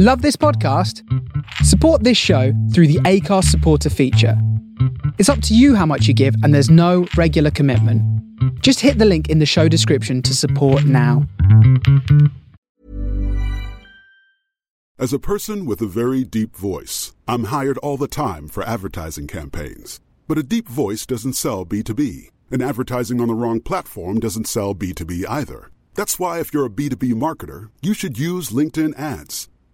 Love this podcast? Support this show through the Acast supporter feature. It's up to you how much you give, and there's no regular commitment. Just hit the link in the show description to support now. As a person with a very deep voice, I'm hired all the time for advertising campaigns. But a deep voice doesn't sell B2B, and advertising on the wrong platform doesn't sell B2B either. That's why, if you're a B2B marketer, you should use LinkedIn ads.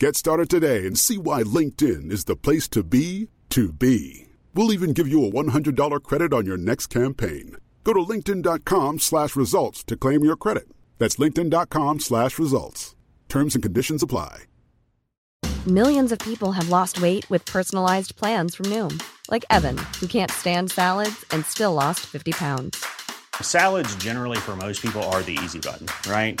Get started today and see why LinkedIn is the place to be to be. We'll even give you a $100 credit on your next campaign. Go to linkedin.com slash results to claim your credit. That's linkedin.com slash results. Terms and conditions apply. Millions of people have lost weight with personalized plans from Noom, like Evan, who can't stand salads and still lost 50 pounds. Salads, generally, for most people, are the easy button, right?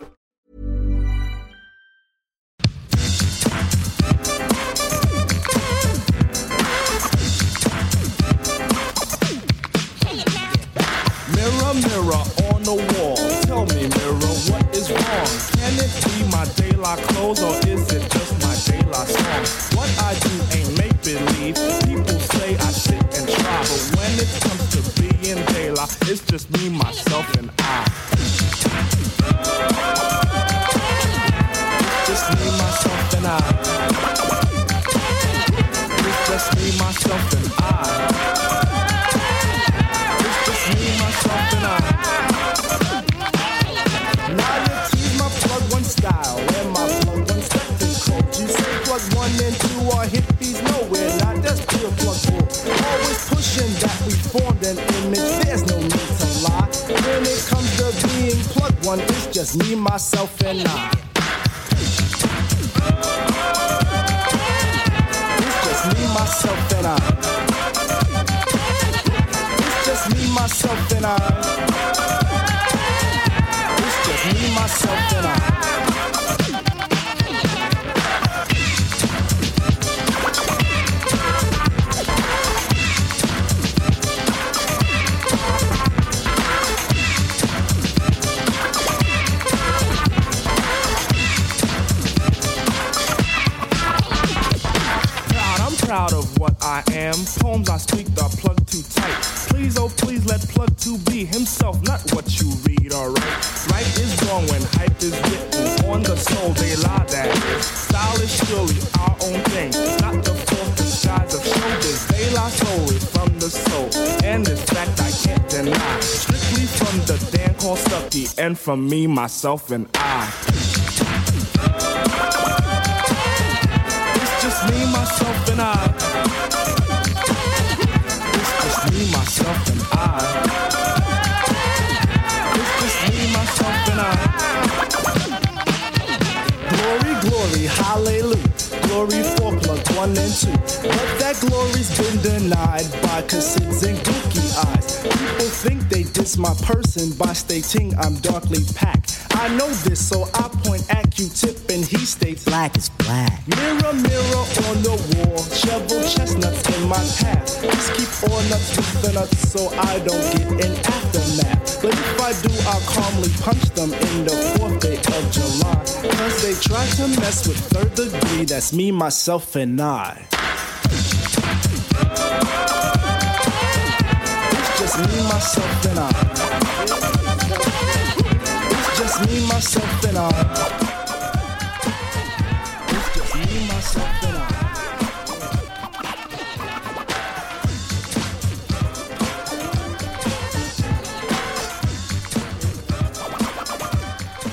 be my daylight clothes or is it just my daylight song? What I do ain't make believe. People say I sit and try, but when it comes to being daylight, it's just me, myself, and I. Just me, myself, and I. Just me, myself, and I. Always that we formed an image. There's no need to lie. When it comes to being plug one, it's just me, myself, and I. It's just me, myself, and I. It's just me, myself, and I. It's just me, myself, and I. Proud, of what I am. Poems I speak are plugged too tight. Please, oh please, let plug two be himself, not what you read, alright? Right is wrong when hype is written on the soul, they lie that is. Style is surely our own thing, not the false disguise of showbiz. They lie solely from the soul, and in fact I can't deny. Strictly from the Dan called Stucky, and from me, myself, and I. me, myself, and I. It's just me, myself, and I. It's just me, myself, and I. Glory, glory, hallelujah. Glory for plug one and two. But that glory's been denied by cassids and gookie eyes. People think they diss my person by stating I'm darkly packed. I know this, so I point at Q-tip and he states black is black. Mirror, mirror on the wall, shovel chestnuts in my path. Just keep all nuts to the nuts so I don't get an aftermath. But if I do, I'll calmly punch them in the fourth day of July. Cause they try to mess with third degree, that's me, myself, and I. me, myself, and I. It's just me, myself, and I. It's just me, myself, and I.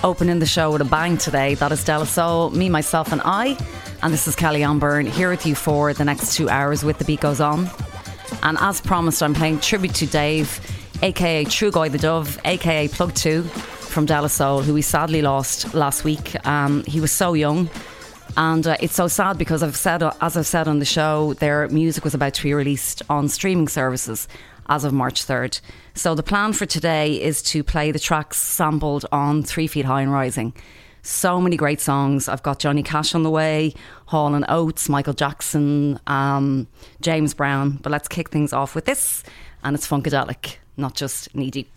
Opening the show with a bang today. That is De La Soul, me, myself, and I. And this is Kelly-Anne Byrne here with you for the next two hours with The Beat Goes On. And as promised, I'm playing tribute to Dave, aka Trugoy the Dove, aka Plug 2 from De La Soul, who we sadly lost last week. Um, he was so young. And uh, it's so sad because I've said, as I've said on the show, their music was about to be released on streaming services as of March 3rd. So the plan for today is to play the tracks sampled on Three Feet High and Rising. So many great songs. I've got Johnny Cash on the way, Hall and Oates, Michael Jackson, um, James Brown. But let's kick things off with this, and it's Funkadelic, not just knee deep.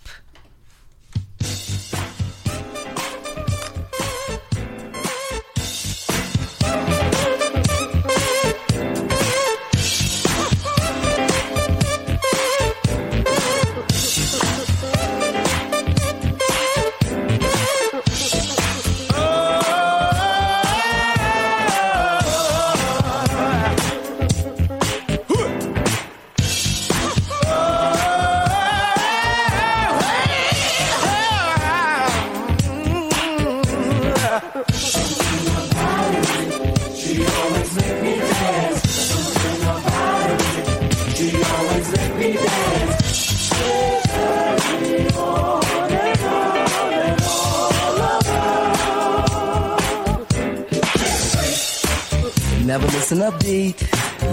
Beat,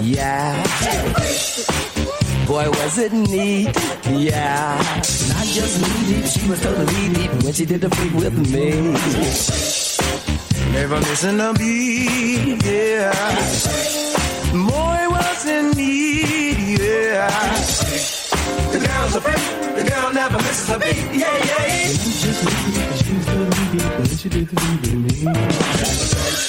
yeah. Boy, was it neat, yeah. Not just knee deep, she was totally deep when she did the freak with me. Never missing a beat, yeah. Boy, was it neat, yeah. The girl's a freak, the girl never misses a beat, yeah, yeah. Just she was totally she did the freak with me.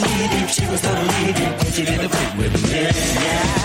not just knee deep, she was totally deep when she did the freak with me. Yeah.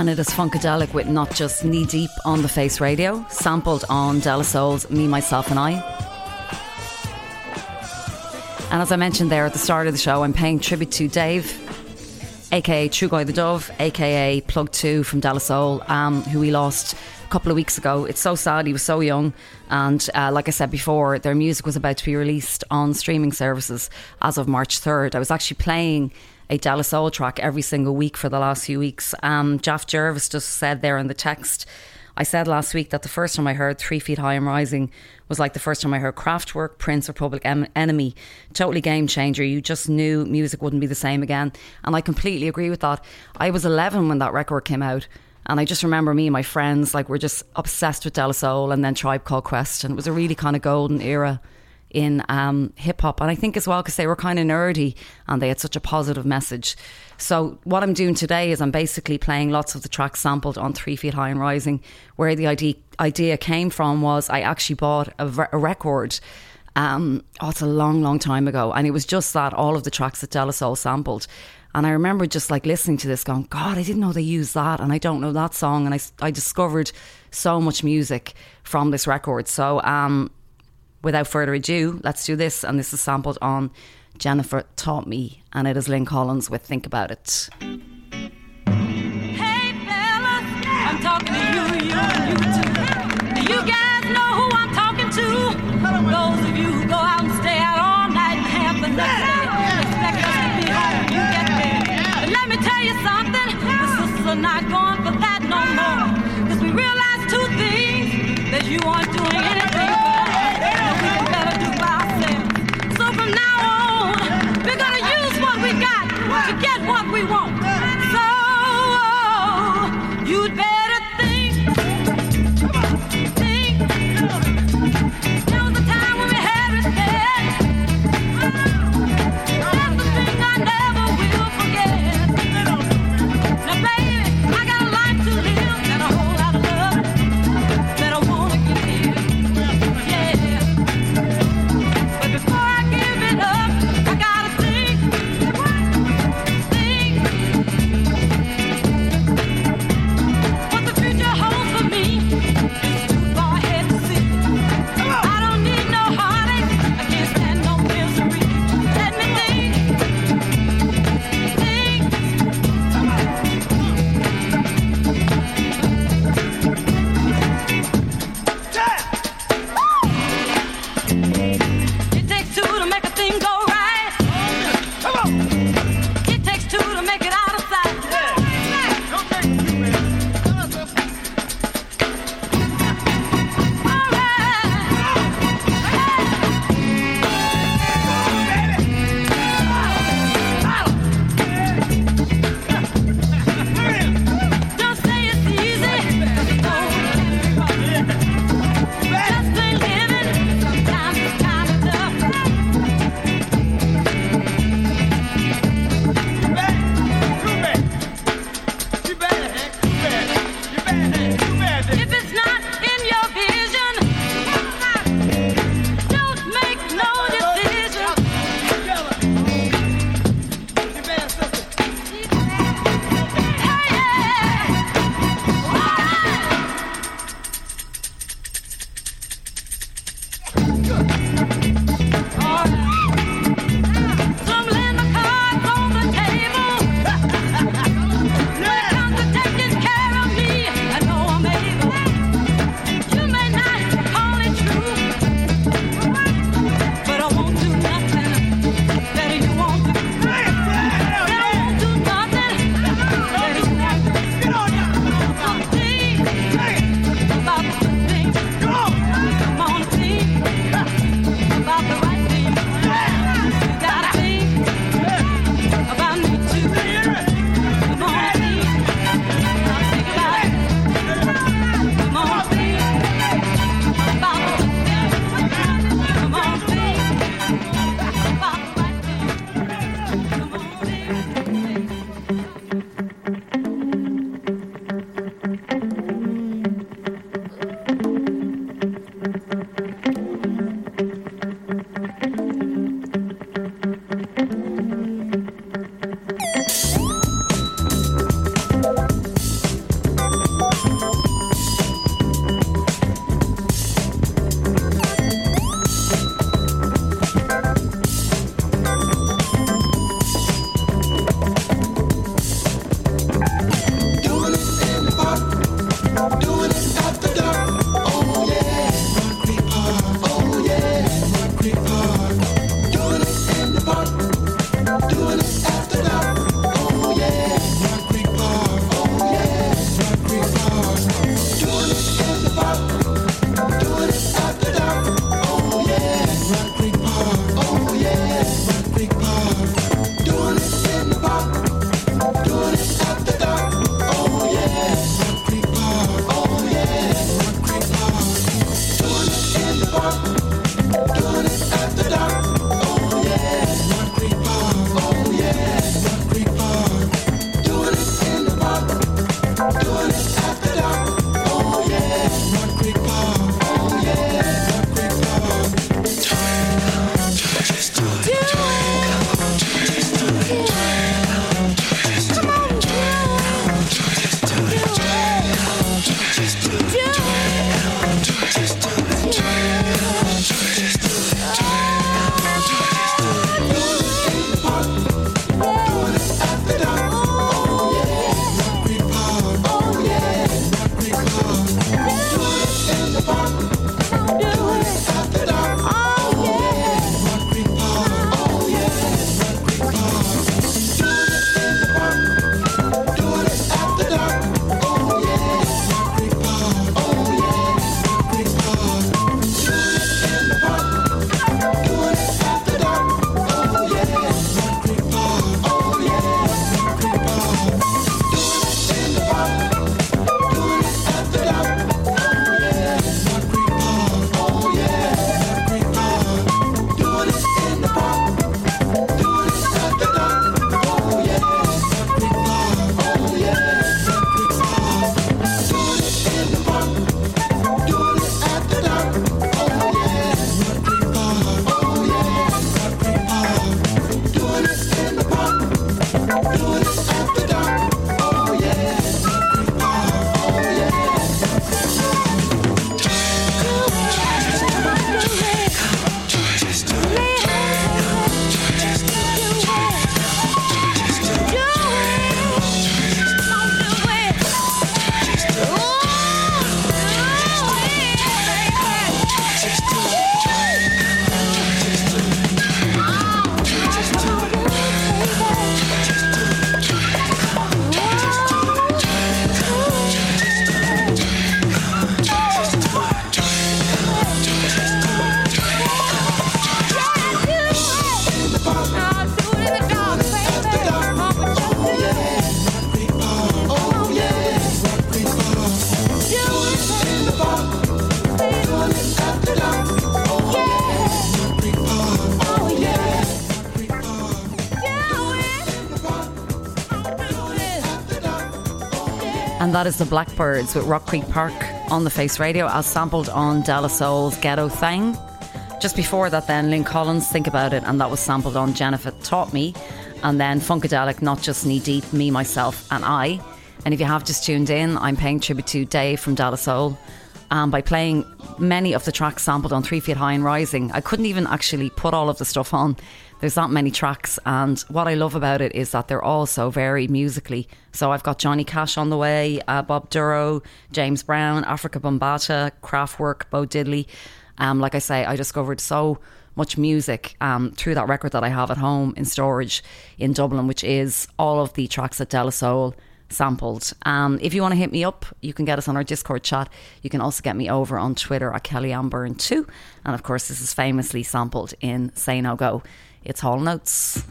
And it is Funkadelic with Not Just Knee Deep on the Face Radio, sampled on De La Soul's Me, Myself and I. And as I mentioned there at the start of the show, I'm paying tribute to Dave, aka Trugoy the Dove, aka Plug 2 from De La Soul, um, who we lost a couple of weeks ago. It's so sad, he was so young. And uh, like I said before, their music was about to be released on streaming services as of March 3rd. I was actually playing a De La Soul track every single week for the last few weeks. Um, Jeff Jervis just said there in the text, I said last week that the first time I heard Three Feet High and Rising was like the first time I heard Kraftwerk, Prince, or Public em- Enemy. Totally game changer. You just knew music wouldn't be the same again. And I completely agree with that. I was 11 when that record came out. And I just remember me and my friends, like, we're just obsessed with De La Soul and then Tribe Called Quest. And it was a really kind of golden era in um, hip hop. And I think as well because they were kind of nerdy and they had such a positive message. So what I'm doing today is I'm basically playing lots of the tracks sampled on Three Feet High and Rising. Where the idea idea came from was I actually bought a, record. Um, oh, it's a long, long time ago, and it was just that all of the tracks that De La Soul sampled. And I remember just like listening to this, going, God, I didn't know they used that, and I don't know that song. And I, I discovered so much music from this record. So um, without further ado, let's do this. And this is sampled on Jennifer Taught Me, and it is Lyn Collins with Think About It. Hey fellas, I'm talking to you, you, you too. Do you guys know who I'm talking to? Those of you who go out and stay out all night and have the next day. Expect us to be home when you get there. But let me tell you something, the sisters are not going And that is the Blackbyrds with Rock Creek Park on the Face Radio as sampled on De La Soul's Ghetto Thing. Just before that, then Lyn Collins, Think About It, and that was sampled on Jennifer Taught Me. And then Funkadelic, Not Just Knee Deep, Me, Myself, and I. And if you have just tuned in, I'm paying tribute to Dave from De La Soul. And by playing many of the tracks sampled on Three Feet High and Rising, I couldn't even actually put all of the stuff on. There's that many tracks, and what I love about it is that they're all so varied musically. So I've got Johnny Cash on the way, uh, Bob Dorough, James Brown, Afrika Bambaataa, Kraftwerk, Bo Diddley. Um, like I say, I discovered so much music um, through that record that I have at home in storage in Dublin, which is all of the tracks that De La Soul sampled. Um, if you want to hit me up, you can get us on our Discord chat. You can also get me over on Twitter at Kelly-Anne Byrne too. And of course, this is famously sampled in Say No Go. It's Hall and Oates.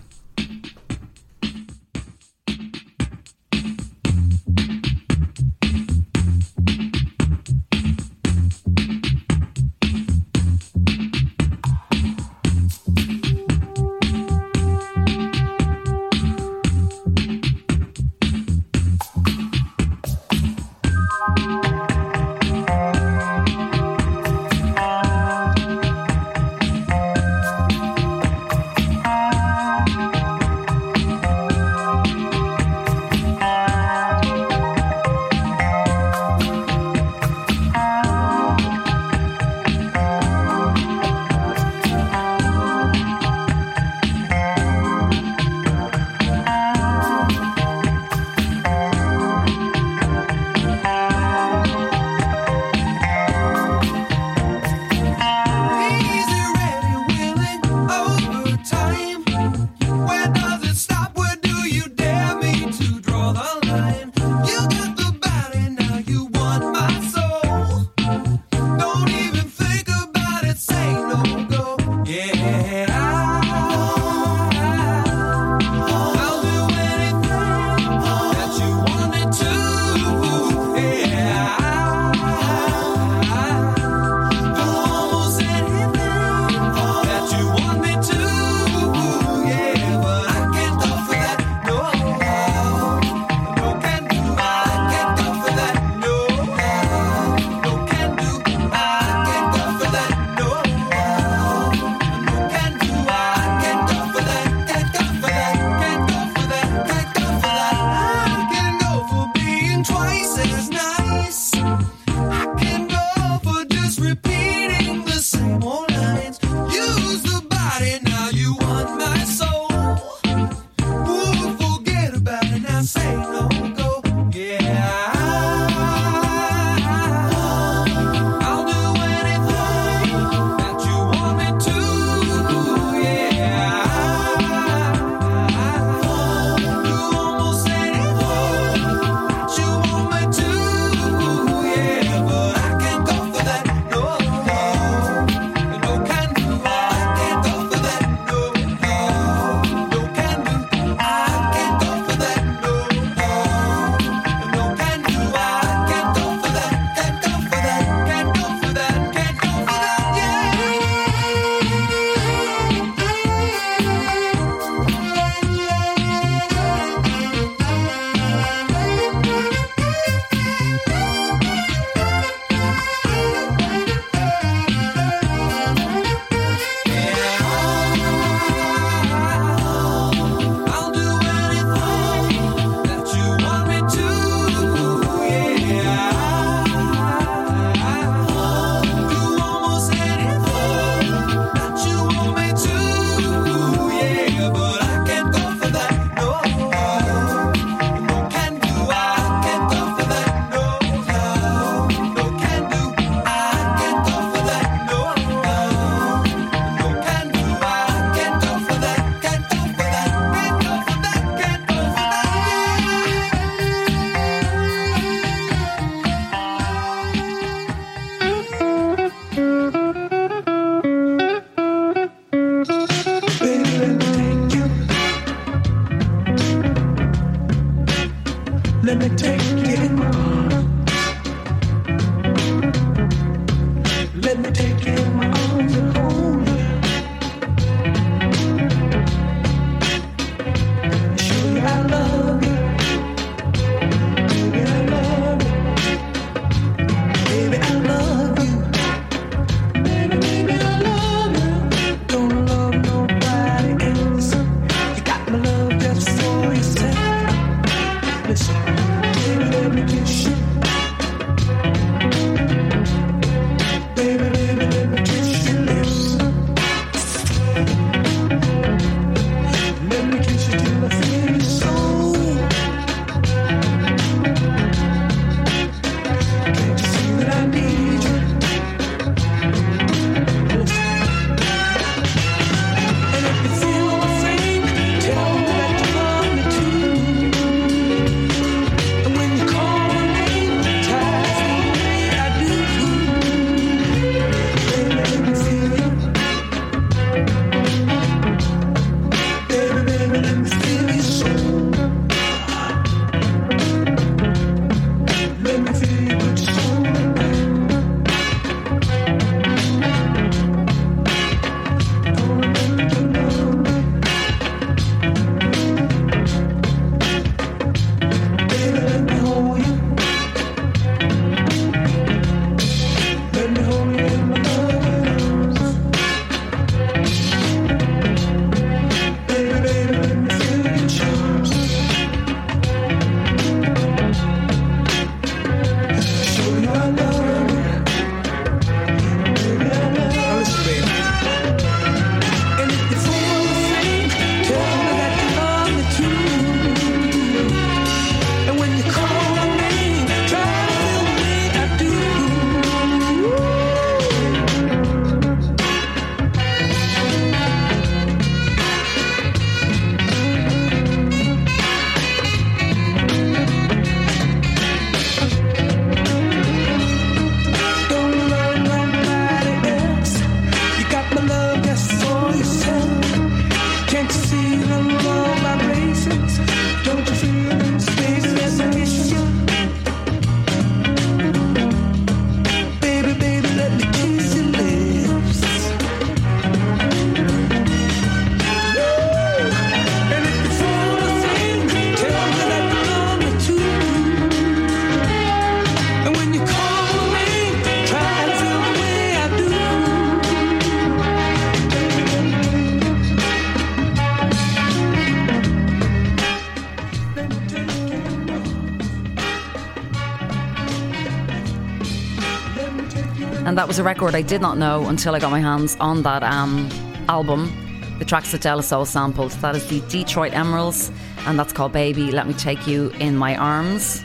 And that was a record I did not know until I got my hands on that um, album. The tracks that De La Soul sampled. That is the Detroit Emeralds, and that's called Baby, Let Me Take You in My Arms.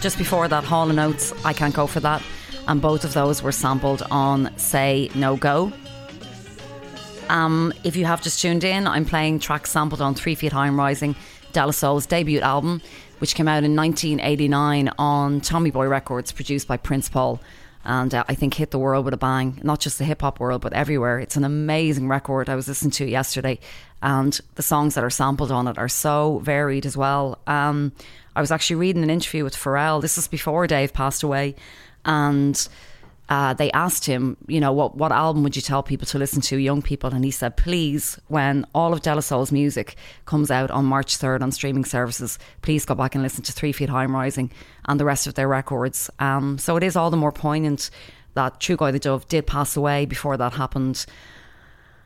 Just before that, Hall and Oates, I Can't Go For That. And both of those were sampled on Say No Go. Um, if you have just tuned in, I'm playing tracks sampled on Three Feet High and Rising, De La Soul's debut album, which came out in 1989 on Tommy Boy Records, produced by Prince Paul. And uh, I think hit the world with a bang, not just the hip hop world, but everywhere. It's an amazing record. I was listening to yesterday, and the songs that are sampled on it are so varied as well. Um, I was actually reading an interview with Pharrell. This is before Dave passed away, and uh, they asked him, you know, what, what album would you tell people to listen to, young people? And he said, please, when all of De La Soul's music comes out on March 3rd on streaming services, please go back and listen to Three Feet High and Rising and the rest of their records. Um, so it is all the more poignant that Trugoy the Dove did pass away before that happened.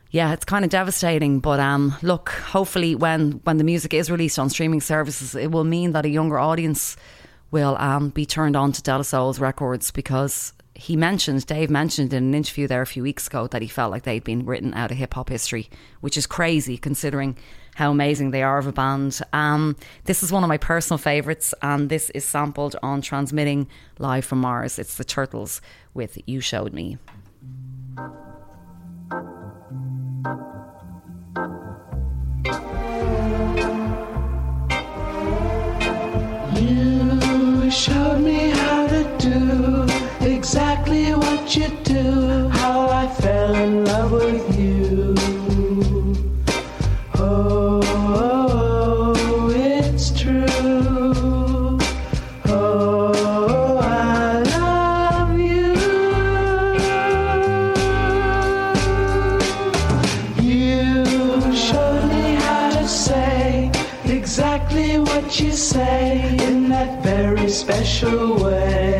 Yeah, it's kind of devastating, but um, look, hopefully when, when the music is released on streaming services, it will mean that a younger audience will um, be turned on to De La Soul's records because he mentioned, Dave mentioned in an interview there a few weeks ago that he felt like they'd been written out of hip hop history, which is crazy considering how amazing they are of a band. Um, this is one of my personal favourites, and this is sampled on Transmitting Live from Mars. It's the Turtles with You Showed Me. You showed me how to do exactly what you do. How I fell in love with you. Oh, oh, it's true. Oh, I love you. You showed me how to say exactly what you say in that very special way.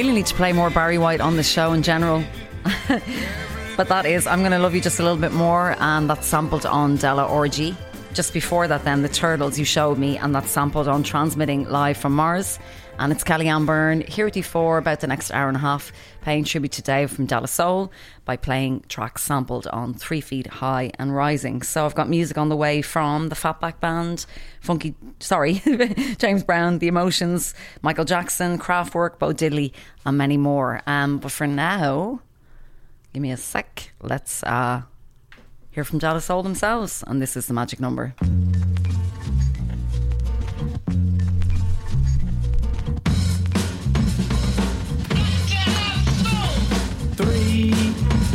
Really need to play more Barry White on the show in general. but that is I'm Gonna Love You Just a Little Bit More, and that's sampled on De La Orgy. Just before that, then, the Turtles you showed me, and that's sampled on Transmitting Live from Mars. And it's Kelly-Anne Byrne here with you for about the next hour and a half, paying tribute to Dave from De La Soul by playing tracks sampled on Three Feet High and Rising. So I've got music on the way from the Fatback Band, Funky, sorry, James Brown, The Emotions, Michael Jackson, Kraftwerk, Bo Diddley, and many more. Um, but for now, give me a sec. Let's uh, hear from De La Soul themselves. And this is the magic number.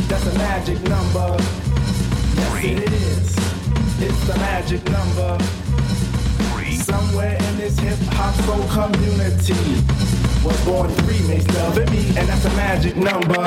That's a magic number. Yes, it is. It's the magic number. Three. Somewhere in this hip hop soul community was born three and me, and that's a magic number.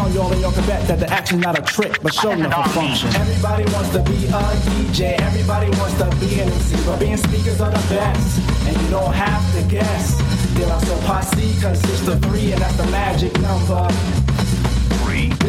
sound, y'all, and y'all can bet that the action's not a trick, but show enough a function. Everybody wants to be a DJ. Everybody wants to be an MC, but being speakers are the best. And you don't have to guess. De La Soul Posse consists of three, and that's the magic number.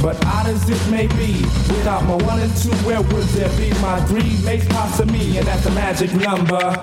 But odd as it may be, without my one and two, where would there be my three makes parts of me, and that's a magic number.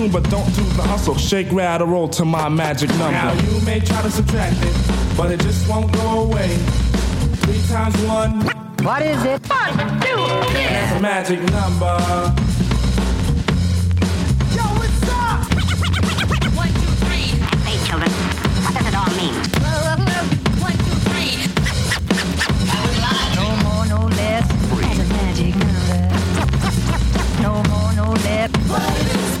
tune, but don't do the hustle. Shake, rattle, roll to my magic number. Now you may try to subtract it, but it just won't go away. Three times one. What is it? One, two, three. That's a magic number. Yo, what's up? One, two, three. Hey, children, what does it all mean? One, two, three. No more, no less. That's a magic number. No more, no less. No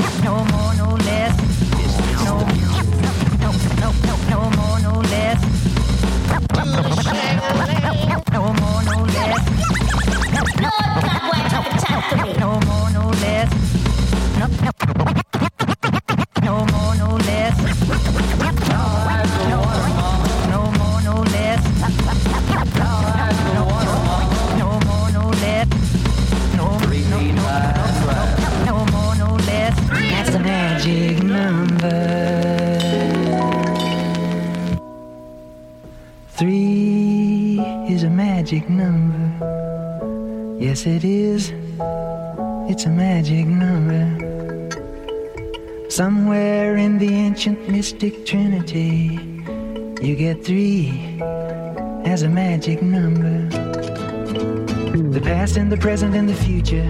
Yes, it is. It's a magic number. Somewhere in the ancient mystic trinity, you get three as a magic number. The past and the present and the future,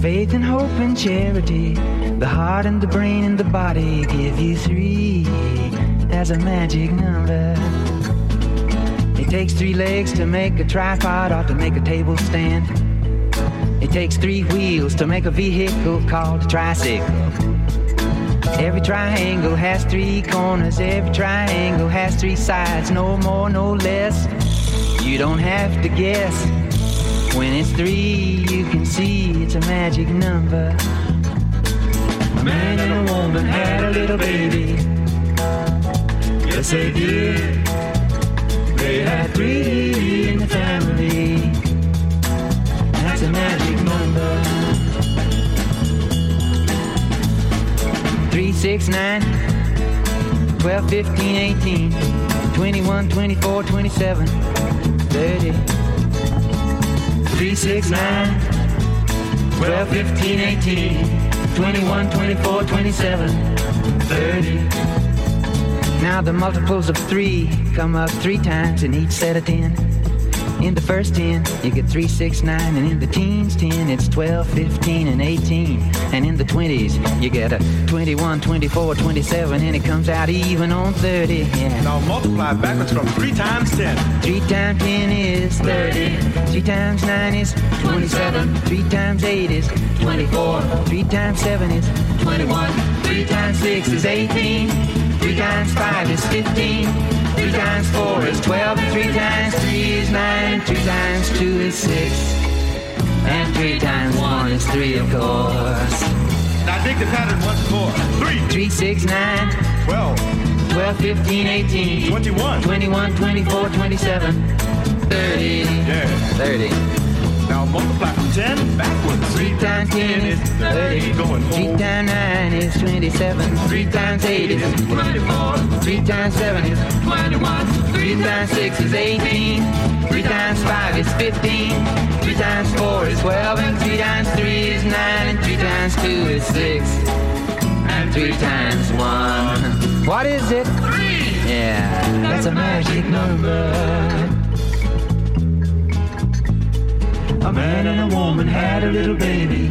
faith and hope and charity, the heart and the brain and the body give you three as a magic number. It takes three legs to make a tripod or to make a table stand. It takes three wheels to make a vehicle called a tricycle. Every triangle has three corners, every triangle has three sides, no more, no less. You don't have to guess. When it's three, you can see it's a magic number. A man and a woman had a little baby. Yes, they did. They had three 6, 9, 12, 15, 18, 21, 24, 27, 30. 3, 6, 9, 12, 15, 18, 21, 24, 27, 30. Now the multiples of 3 come up 3 times in each set of 10. In the first 10, you get 3, 6, 9, and in the teens 10, it's 12, 15, and 18. And in the 20s, you get a 21, 24, 27, and it comes out even on 30. Yeah. Now multiply backwards from 3 times 10. 3 times 10 is 30. 3 times 9 is 27. 3 times 8 is 24. 3 times 7 is 21. 3 times 6 is 18. 3 times 5 is 15. 3 times 4 is 12. And 3 times 3 is 9. And 2 times 2 is 6. And 3 times 1 is 3, of course. Now dig the pattern once more. 3, 3, 6, 9. 12, 12, 15, 18, 21, 21, 24, 27, 30. Yeah. 30. Now multiply from 10 backwards. 3 times 10 is 30. Going 3 forward. times 9 is 27. 3 times 8 is 24. 3 times 7 is 21. 3 times 6 is 18. 3 times 5 is 15. 3 times 4 is 12. And 3 times 3 is 9. And 3 times 2 is 6. And 3 times 1. What is it? 3. Yeah, that's a magic number. A man and a woman had a little baby.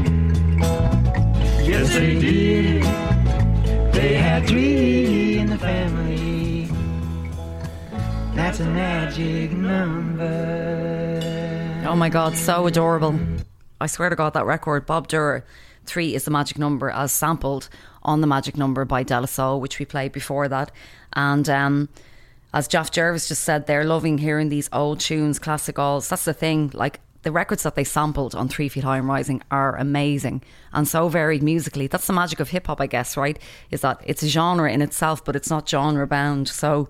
Yes, they did. They had three in the family. That's a magic number. Oh my God, so adorable. I swear to God, that record, Bob Dorough, three is the magic number as sampled on the magic number by De La Soul, which we played before that. And um, as Jeff Jervis just said, they're loving hearing these old tunes, classic alls. That's the thing. Like the records that they sampled on Three Feet High and Rising are amazing and so varied musically. That's the magic of hip hop, I guess, right? Is that it's a genre in itself, but it's not genre bound. So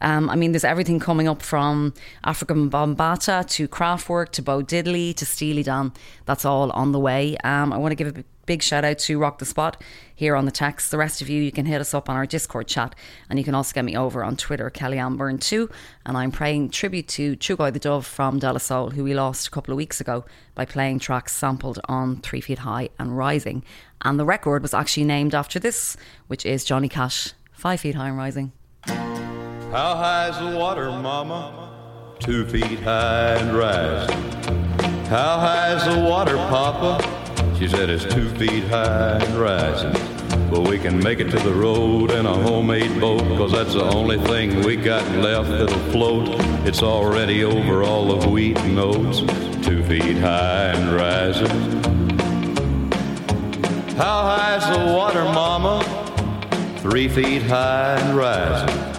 um, I mean, there's everything coming up from Afrika Bambaataa to Kraftwerk to Bo Diddley to Steely Dan. That's all on the way. Um, I want to give a big shout out to Rock the Spot here on the text. The rest of you, you can hit us up on our Discord chat and you can also get me over on Twitter, Kelly-Anne Byrne too. And I'm paying tribute to Trugoy the Dove from De La Soul, who we lost a couple of weeks ago by playing tracks sampled on Three Feet High and Rising. And the record was actually named after this, which is Johnny Cash, Five Feet High and Rising. How high's the water, mama? Two feet high and rising. How high's the water, papa? She said it's two feet high and rising. But we can make it to the road in a homemade boat, cause that's the only thing we got left that'll float. It's already over all the wheat and oats, two feet high and rising. How high's the water, mama? Three feet high and rising.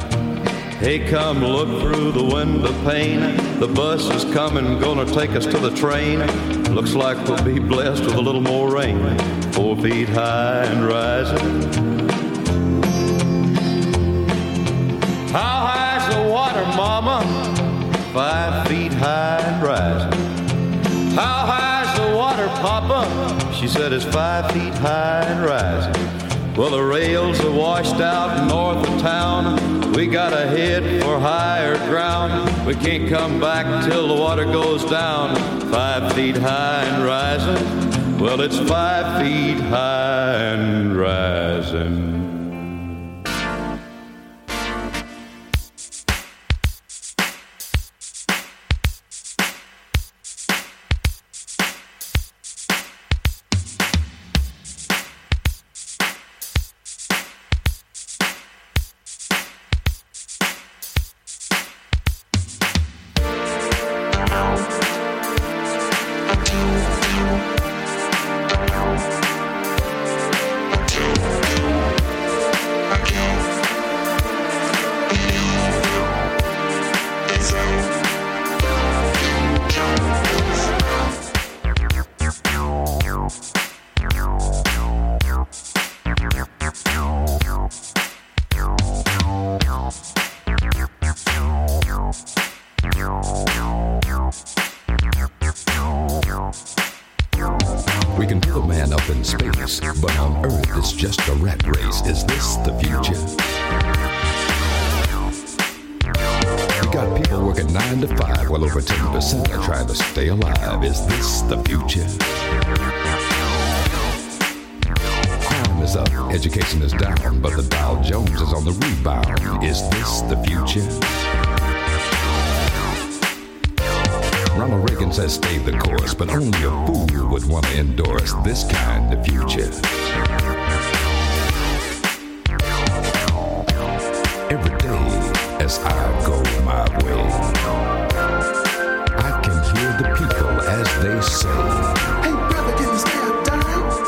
Hey, come look through the window pane. The bus is coming, gonna take us to the train. Looks like we'll be blessed with a little more rain. Four feet high and rising. How high's the water, Mama? Five feet high and rising. How high's the water, Papa? She said it's five feet high and rising. Well, the rails are washed out north of town. We gotta head for higher ground. We can't come back till the water goes down. Five feet high and rising. Well, it's five feet high and rising. Future? Ronald Reagan says stay the course, but only a fool would want to endorse this kind of future. Every day as I go my way, I can hear the people as they say, Hey, brother, can you spare a dime?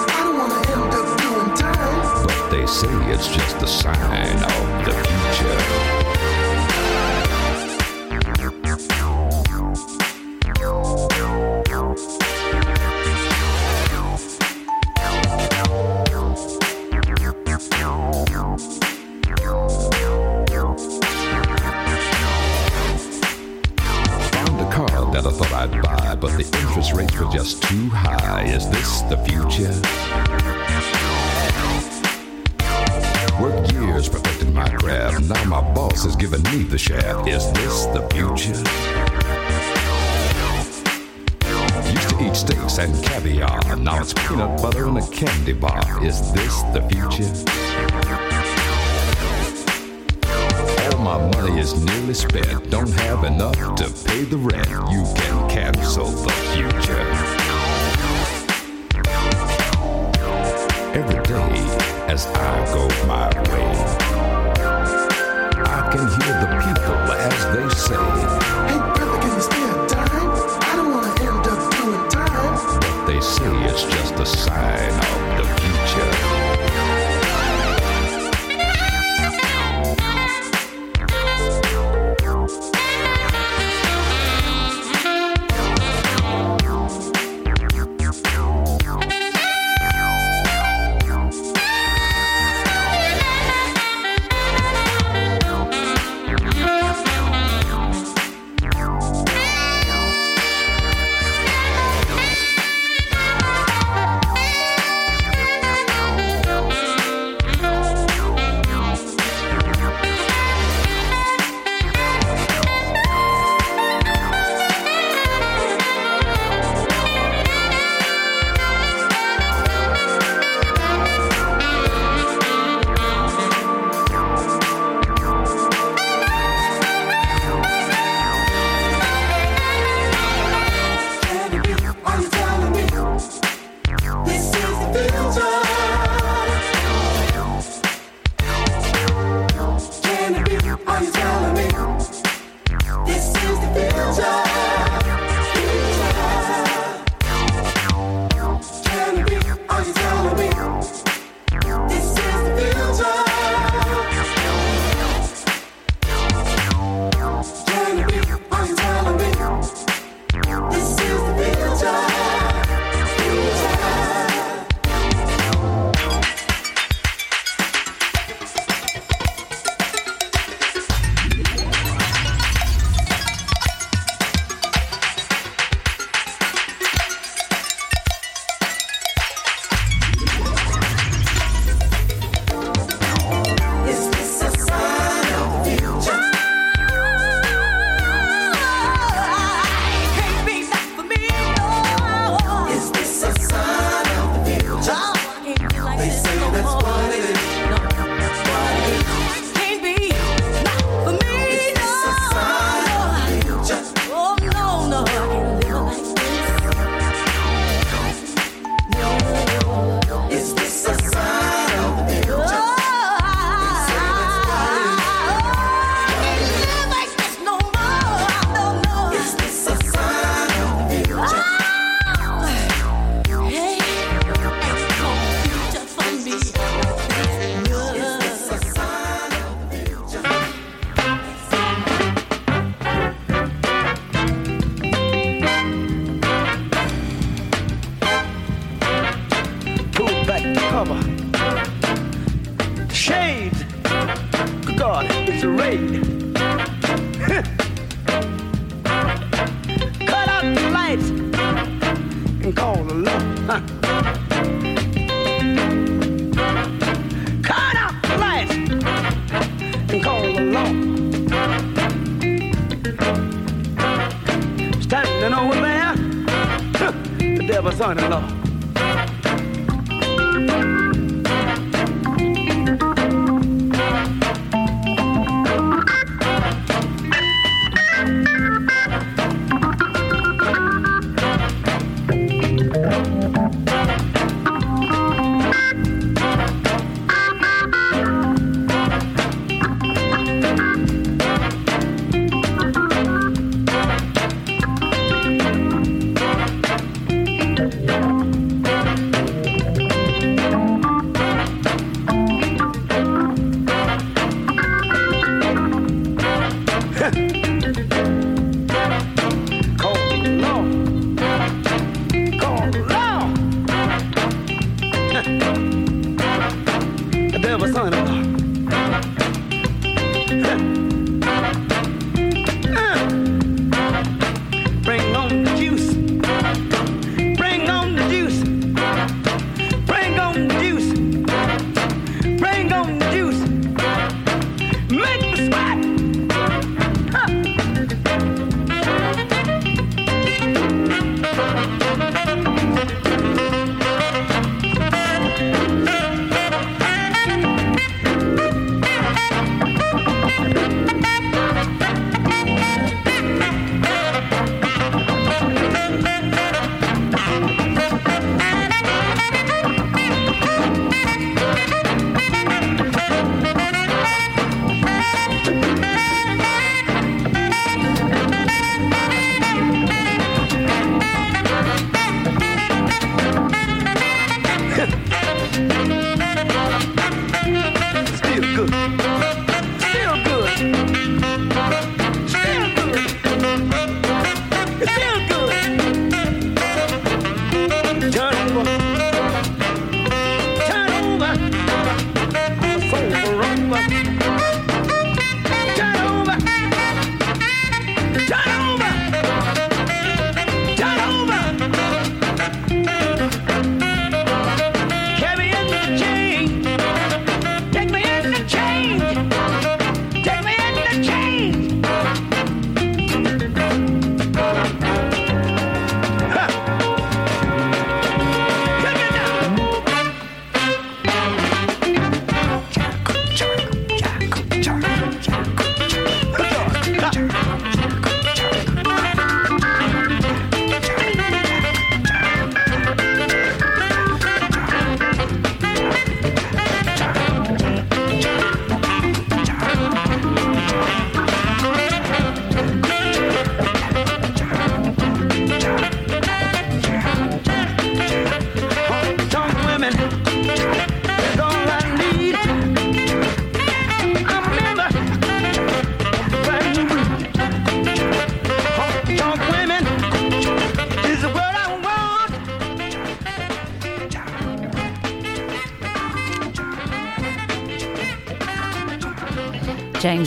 I don't wanna end up doing time. but they say it's just a sign of the future. Giving me the shaft. Is this the future? Used to eat steaks and caviar. Now it's peanut butter and a candy bar. Is this the future? All my money is nearly spent. Don't have enough to pay the rent. You can cancel the future. Every day as I go my way, can hear the people as they say, Hey, brother, can you spare a dime? I don't wanna end up doing time. but they say it's just a sign of the future.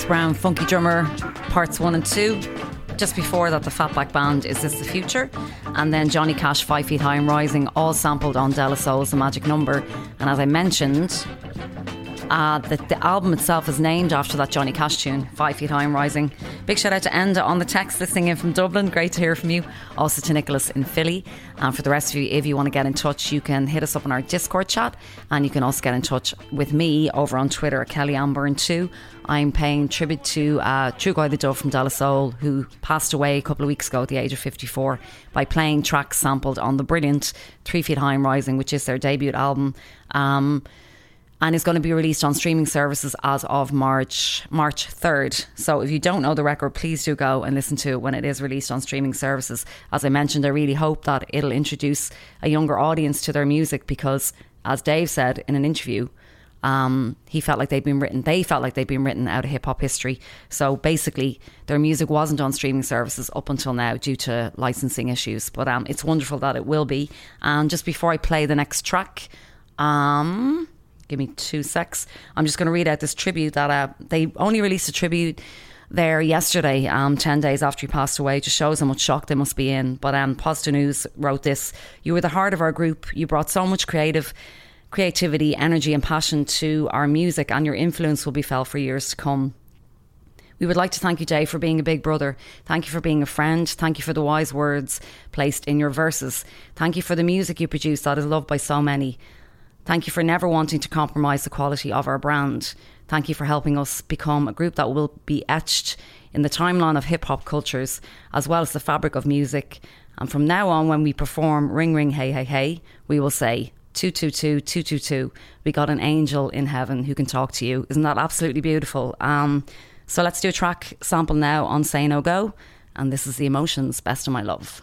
Brown, Funky Drummer, parts one and two. Just before that, the Fatback Band, Is This the Future? And then Johnny Cash, Five Feet High and Rising, all sampled on De La Soul's The Magic Number. And as I mentioned, uh, the, the album itself is named after that Johnny Cash tune, Five Feet High and Rising. Big shout out to Enda on the text listening in from Dublin. Great to hear from you. Also to Nicholas in Philly. And for the rest of you, if you want to get in touch, you can hit us up on our Discord chat. And you can also get in touch with me over on Twitter at Kelly-Anne Byrne too. I'm paying tribute to uh, Trugoy the Dove from De La Soul, who passed away a couple of weeks ago at the age of 54, by playing tracks sampled on the brilliant Three Feet High and Rising, which is their debut album. Um, and is going to be released on streaming services as of March March 3rd. So if you don't know the record, please do go and listen to it when it is released on streaming services. As I mentioned, I really hope that it'll introduce a younger audience to their music because, as Dave said in an interview, um, he felt like they'd been written. They felt like they'd been written out of hip hop history. So basically, their music wasn't on streaming services up until now due to licensing issues. But um, it's wonderful that it will be. And just before I play the next track, um, give me two secs. I'm just going to read out this tribute that uh, they only released a tribute there yesterday, um, 10 days after he passed away. Just shows how much shock they must be in. But um, Posdnuos wrote this You were the heart of our group. You brought so much creative creativity, energy, and passion to our music, and your influence will be felt for years to come. We would like to thank you, Jay, for being a big brother. Thank you for being a friend. Thank you for the wise words placed in your verses. Thank you for the music you produce that is loved by so many. Thank you for never wanting to compromise the quality of our brand. Thank you for helping us become a group that will be etched in the timeline of hip hop cultures as well as the fabric of music. And from now on, when we perform Ring Ring Hey Hey Hey, we will say 222 222. We got an angel in heaven who can talk to you. Isn't that absolutely beautiful? Um, so let's do a track sample now on Say No Go. And this is The Emotions, Best of My Love.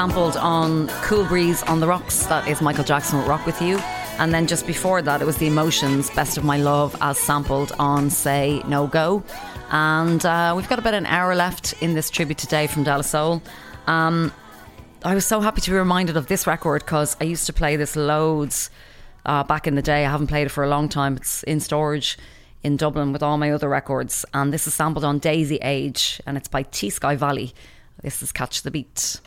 Sampled on Cool Breeze on the Rocks, that is Michael Jackson with Rock With You. And then just before that, it was The Emotions, Best of My Love, as sampled on Say No Go. And uh, we've got about an hour left in this tribute today from De La Soul. Um, I was so happy to be reminded of this record because I used to play this loads uh, back in the day. I haven't played it for a long time. It's in storage in Dublin with all my other records. And this is sampled on Daisy Age and it's by T-Ski Valley. This is Catch the Beat.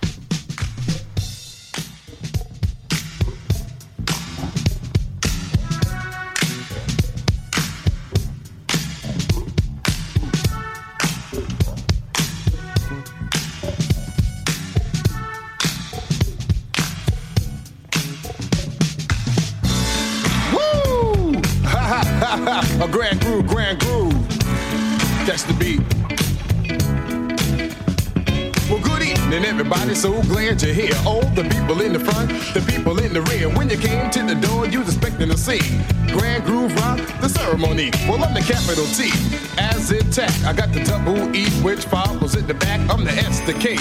A grand groove, grand groove. That's the beat. Everybody. So glad you're here. The people in the front, the people in the rear. When you came to the door, you was expecting to see Grand Groove Rock, the ceremony. Well, I'm the capital T, as intact. I got the double E, which follows in the back. I'm the S, the K,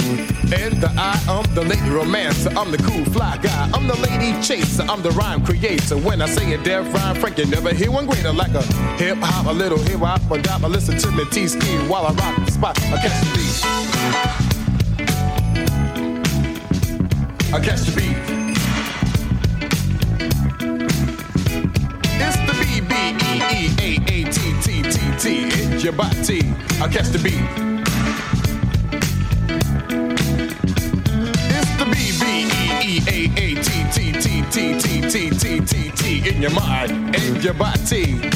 and the I. I'm the lady romancer. I'm the cool fly guy. I'm the lady chaser. I'm the rhyme creator. When I say a deaf rhyme, Frank, you never hear one greater. Like a hip hop, a little hip hop, a dop. I listen to me T-Ski while I rock the spot. I catch the beat. I catch the beat. It's the B B E E A A T T T T. It's your body. I catch the beat. It's the B B E E A A T T T T T T T T T in your mind and your body.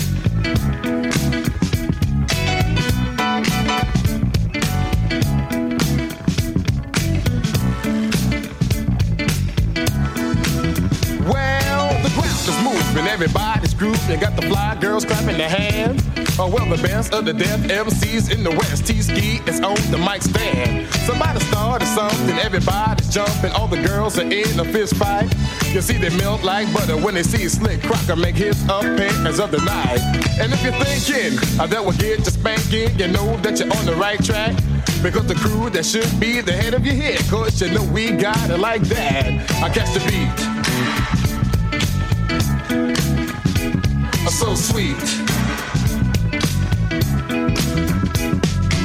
Moving, everybody's grooving. You got the fly girls clapping their hands. Oh, well, the best of the deaf MCs in the West. T-Ski is on the mic stand. Somebody started something, everybody's jumping. All the girls are in a fist fight. You see, they melt like butter when they see Slick Crocker make his appearance of the night. And if you're thinking uh, that will get you spanking, you know that you're on the right track. Because the crew that should be the head of your head, cause you know we got it like that. I catch the beat. Are so sweet.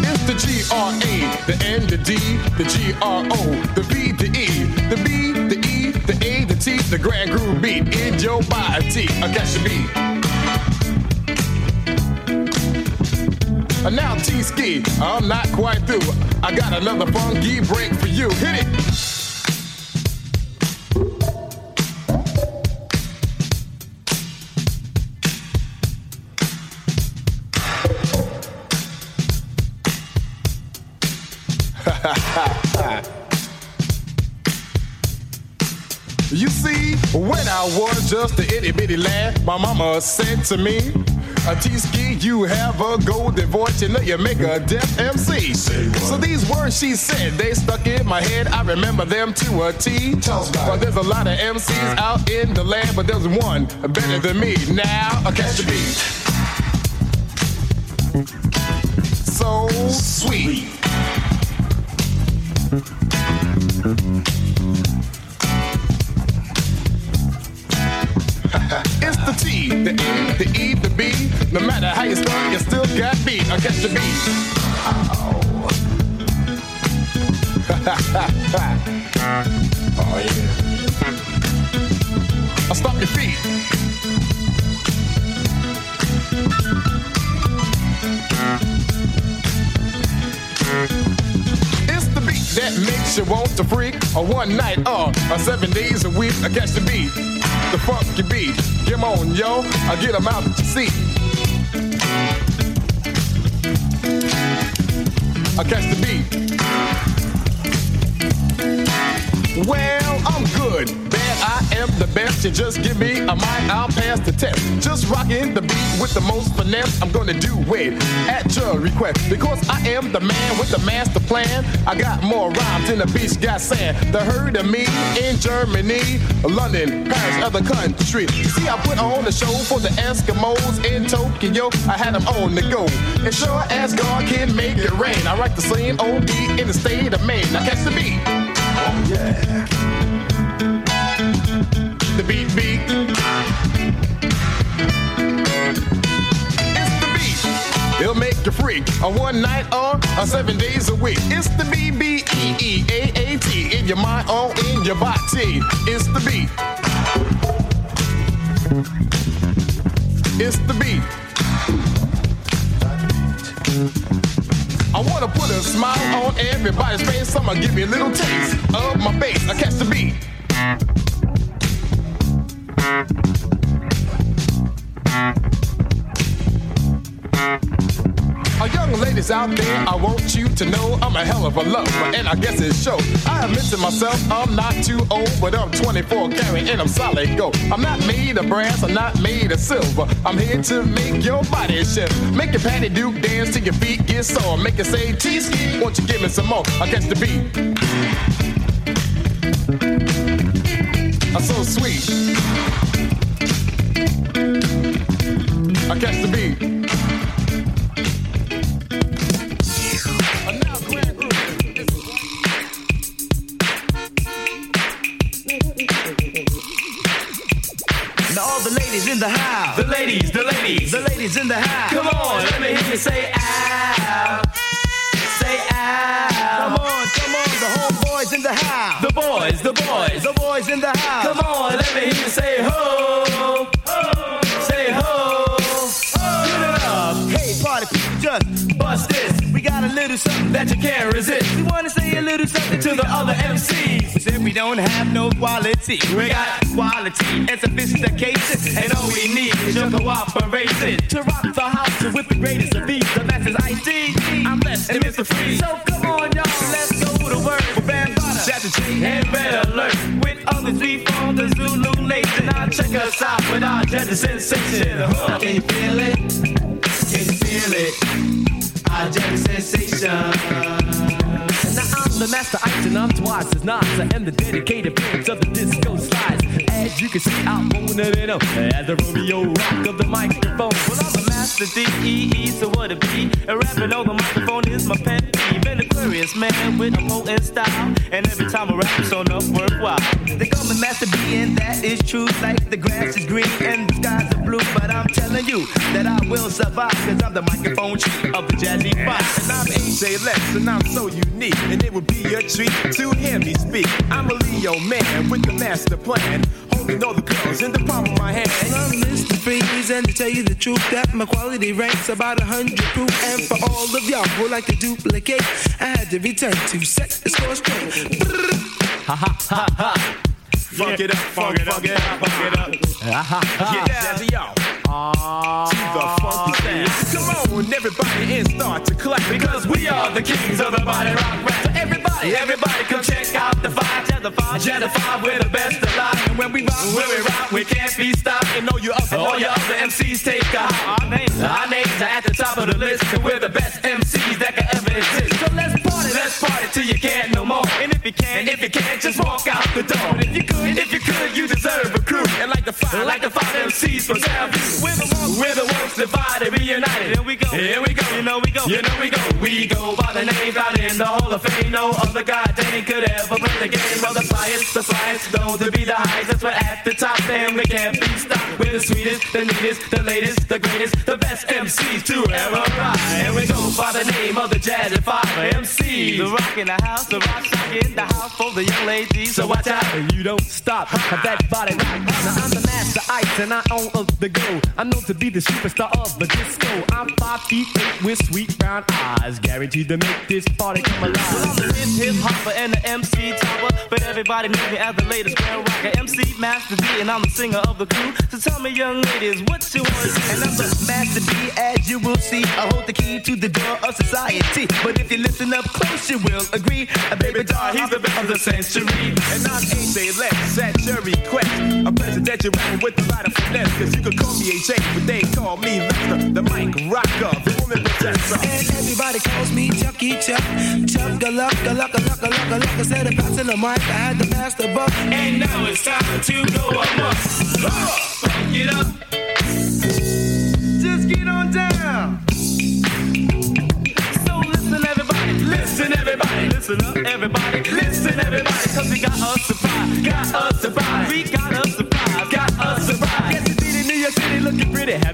It's the G R A, the N, the D, the G R O, the V, the E, the B, the E, the A, the T, the grand groove beat in your body. I catch the beat. And now T-Ski, I'm not quite through. I got another funky break for you. Hit it. I was just a itty bitty lad, my mama said to me, a T-ski, you have a golden voice, you know you make a deaf MC. So these words she said, they stuck in my head. I remember them to a T. But there's a lot of MCs out in the land, but there's one better than me. Now I catch the beat. So sweet. The E, the B. No matter how you start, you still got beat. I catch the beat. oh oh yeah. I stop your feet. It's the beat that makes you want to freak. A one night or a seven days a week. I catch the beat the funky beat. Come on, yo, I get them out to see. I catch the beat. Well, I'm good. Am the best. You just give me a mic, I'll pass the test. Just rocking the beat with the most finesse. I'm gonna do it at your request. Because I am the man with the master plan. I got more rhymes than the beach got sand. The heard of me in Germany, London, Paris, other country. See, I put on the show for the Eskimos in Tokyo. I had them on the go. And sure as God can make it rain, I write the same old beat in the state of Maine. Now catch the beat. Oh yeah. Beat. It's the beat. It'll make you freak. A one night or a seven days a week. It's the B B E E A A T. In your mind or in your body. It's the beat. It's the beat. I wanna put a smile on everybody's face. I'ma give you a little taste of my face. I catch the beat. Ladies out there, I want you to know I'm a hell of a lover, and I guess it shows. I admit to myself, I'm not too old, but I'm 24 carat and I'm solid gold. I'm not made of brass, I'm not made of silver. I'm here to make your body shift. Make your patty duke dance till your feet get sore. Make it say T-ski, won't you give me some more? I catch the beat. I'm so sweet. I catch the beat. Ladies. In the house. Come on, let me hear you say ow. Say ow. Come on, come on, the homeboys in the house. The boys, the boys. The boys in the house. Come on, let me hear you say ho. Ho. Say ho. Get it up. Hey, party people, just Bust this. we got a little something That you can't resist. we wanna say a little something To the other MCs. We don't have no quality. We got quality and sophistication. And all we need is your cooperation. to rock the house with the greatest of these. The masters ID. I'm less And Mr. Free. So come on, y'all, let's go to work for. Shout to G and Red Alert. With others, we form the Zulu Nation. Now check us out with our gender sensation. Huh. Can you feel it? Can you feel it? Our gender sensation. The master ice and I'm twice as nice. I am the dedicated prince of the you can see, I'm owning it up as the Romeo rock of the microphone. Well, I'm a master D-E-E, so what it be? A rapping on the microphone is my pet peeve. An Aquarius man with a potent style. And every time I rap, it's on up worthwhile. They call me Master B, and that is true. Like the grass is green and the skies are blue. But I'm telling you that I will survive, cause I'm the microphone chief of the Jazzy Five. And I'm AJ Lex, and I'm so unique. And it would be a treat to hear me speak. I'm a Leo man with the master plan. Holding all the girls in the palm of my hand. And I'm Mr. Freeze, and to tell you the truth, that my quality ranks about a hundred proof. And for all of y'all who like to duplicate, I had to return to set the score straight. Ha ha ha ha. Funk it up, funk, funk it up, funk it up. Get to y'all. To the funky sound. Come on, everybody, and start to clap. Because we are the kings of the body rock rap. So everybody, Everybody come check out the vibe. Five, we're the best alive. And when we rock, When we rock, we can't be stopped. and know you up and All your other MCs take a hop. Our names, Our names are at the top of the list, and we're the best MCs that can ever exist. So let's Let's party till you can't no more. And if you can, And if you can't, just walk out the door. But if you could, if you could, you deserve crew. And like the fire, Like the five MCs from Southview. We're the ones, We're the ones divided, reunited. Here we go. Here we go. You know we go. You know we go. We go by the name out in the Hall of Fame. No other goddamn could ever play the game. Well, the flyest, the slyest, those to be the highest. We're at the top, and we can't be stopped. We're the sweetest, the neatest, the latest, the greatest, the best MCs to ever rise. And we go by the name of the Jazz and Five MCs. The rock in the house, the rock in the house for the young ladies. So watch out. And you don't stop. That body rock. Now I'm the master ice and I own of the go. I'm known to be the superstar of the disco. I'm five feet eight with sweet brown eyes, guaranteed to make this party come alive. Well, I'm the hip hip hopper and the MC topper, but everybody knows me as the latest grand rocker. MC Master D and I'm the singer of the crew. So tell me, young ladies, what you want? And I'm the Master D, as you will see. I hold the key to the door of society. But if you listen up close, you will agree. A baby doll, he's the best of the century. And I'm a say less at your request. A presidential rapper with the right of finesse. Cause you could call me AJ, but they call me Lester, the mic rocker, the woman possessor. And everybody calls me Chucky Chuck. Chuck a luck, a luck, a luck, a luck, a luck. Instead of passing the mic, I had to pass the buck. And now it's time to go amok. Funk it up. Just get on down. So listen, everybody, listen, everybody, listen up, everybody, listen, everybody, cause we got a surprise, got a surprise, we got a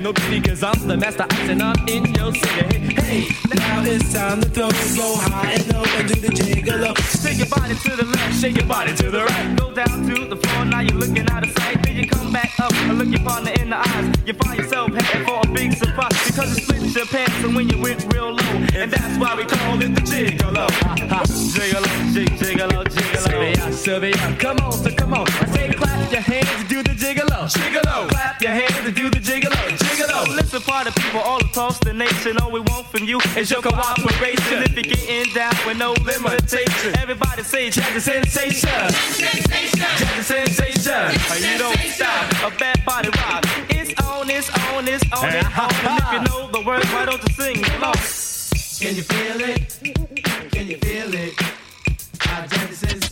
no cause I'm the master ice and I'm in your city. Hey, Now it's time to throw, it, go high and low and do the gigolo. Shake your body to the left, shake your body to the right. Go down to the floor, now you're looking out of sight. Then you come back up and look your partner in the eyes. You find yourself heading for a big surprise because it splits your pants and when you went real low. And that's why we call it the gigolo. Ha, ha. Gigolo, jig, gigolo, gigolo. Sylvia, Sylvia, come on, so come on. I say clap your hands and do the gigolo. Gigolo. Clap your hands and do across the nation. All we want from you is your cooperation. If you're getting down with no limitation, everybody say jazz a sensation. Jazz a sensation. You don't stop. A bad body rock. It's on, it's on, it's on, it's on. And if you know the words, why don't you sing along? Can you feel it? Can you feel it? I got the sensation.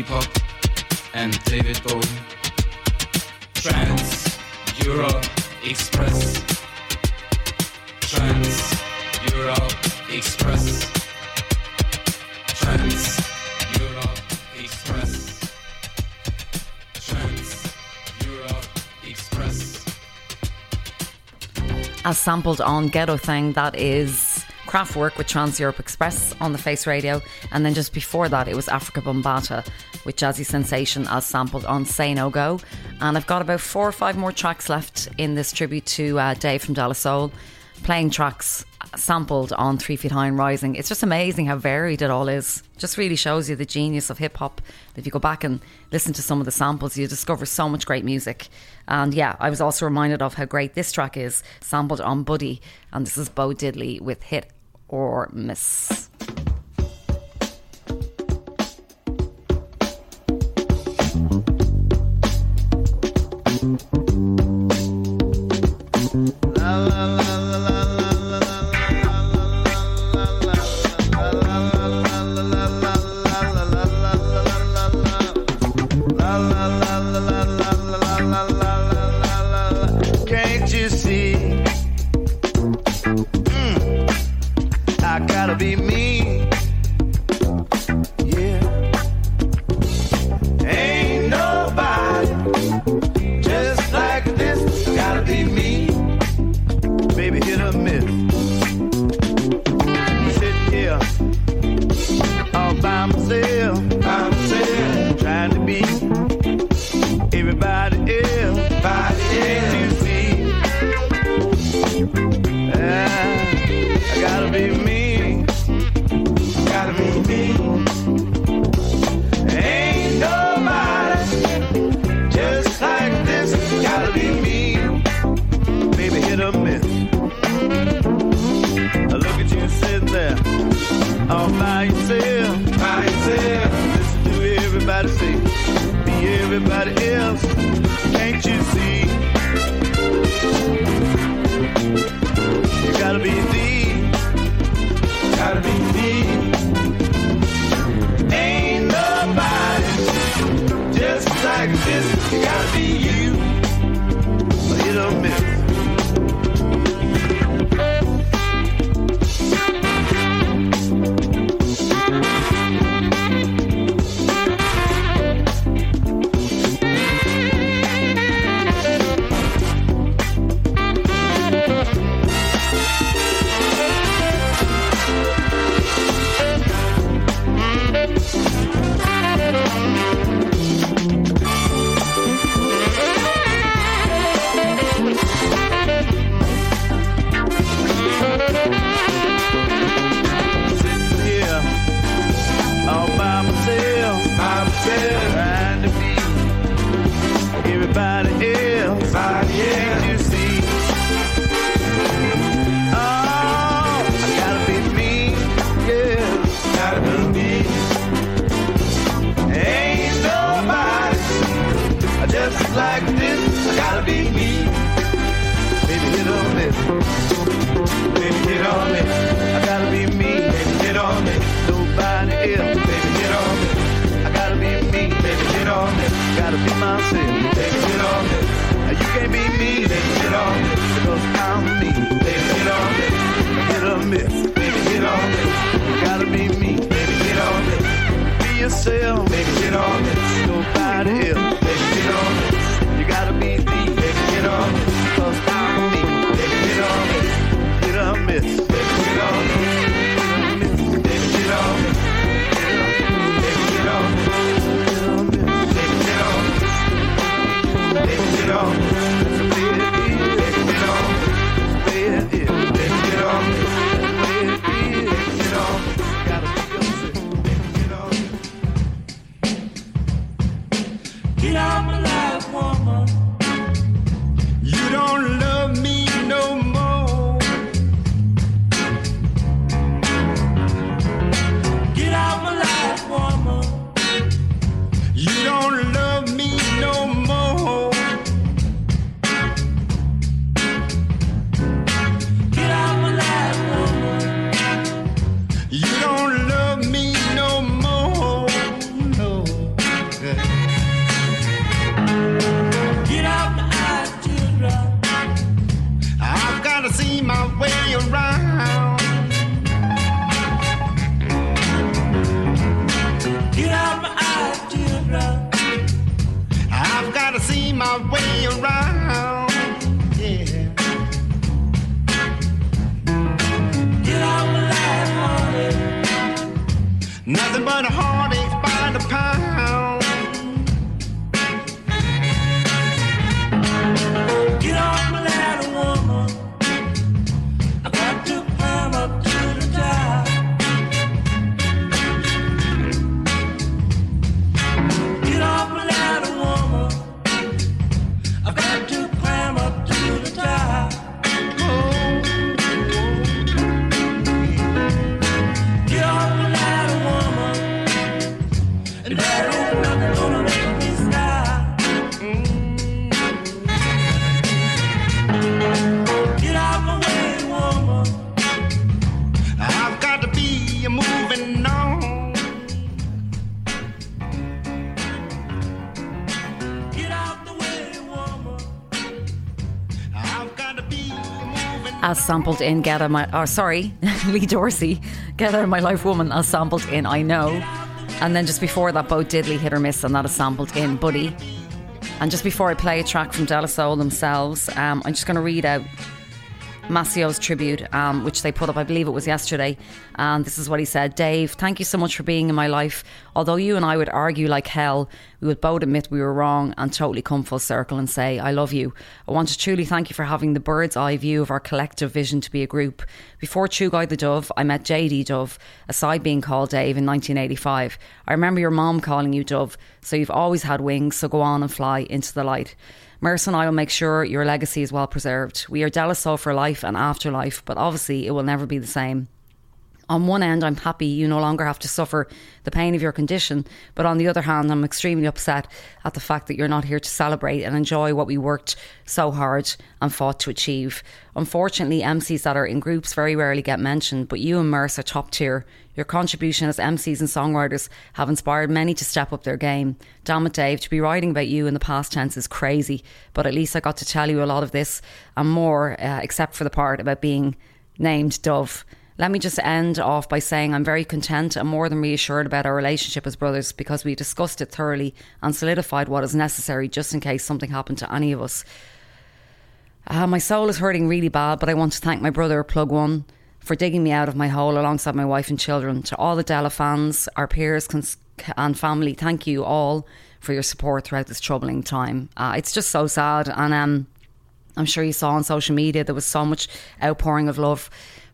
hip hop and David Bowie. Trans Europe Express. Trans Europe Express. Trans Europe Express. Trans Europe Express. A sampled on Ghetto Thing, that is Kraftwerk with Trans Europe Express on the Face Radio, and then just before that it was Afrika Bambaataa with Jazzy Sensation as sampled on Say No Go. And I've got about four or five more tracks left in this tribute to uh, Dave from De La Soul, playing tracks sampled on Three Feet High and Rising. It's just amazing how varied it all is. Just really shows you the genius of hip hop. If you go back and listen to some of the samples, you discover so much great music. And yeah, I was also reminded of how great this track is, sampled on Buddy. And this is Bo Diddley with Hit or miss. Sampled in Get Out My, or sorry, Lee Dorsey, Get Out of My Life Woman, as sampled in I Know. And then just before that, Bo Diddley hit or miss, and that is sampled in Buddy. And just before I play a track from De La Soul themselves, um, I'm just going to read out Maseo's tribute, um, which they put up, I believe it was yesterday. And this is what he said Dave, thank you so much for being in my life. Although you and I would argue like hell, we would both admit we were wrong and totally come full circle and say, I love you. I want to truly thank you for having the bird's eye view of our collective vision to be a group. Before Trugoy the Dove, I met JD Dove, aside being called Dave in 1985. I remember your mom calling you Dove, so you've always had wings, so go on and fly into the light. Merce and I will make sure your legacy is well preserved. We are De La Soul for life and afterlife, but obviously it will never be the same. On one end, I'm happy you no longer have to suffer the pain of your condition, but on the other hand, I'm extremely upset at the fact that you're not here to celebrate and enjoy what we worked so hard and fought to achieve. Unfortunately, MCs that are in groups very rarely get mentioned, but you and Merce are top tier. Your contribution as MCs and songwriters have inspired many to step up their game. Damn it, Dave, to be writing about you in the past tense is crazy, but at least I got to tell you a lot of this and more, uh, except for the part about being named Dove. Let me just end off by saying I'm very content and more than reassured about our relationship as brothers because we discussed it thoroughly and solidified what is necessary just in case something happened to any of us. Uh, my soul is hurting really bad, but I want to thank my brother, Plug One, for digging me out of my hole alongside my wife and children. To all the De La fans, our peers, cons- and family, thank you all for your support throughout this troubling time. Uh, it's just so sad, and um, I'm sure you saw on social media there was so much outpouring of love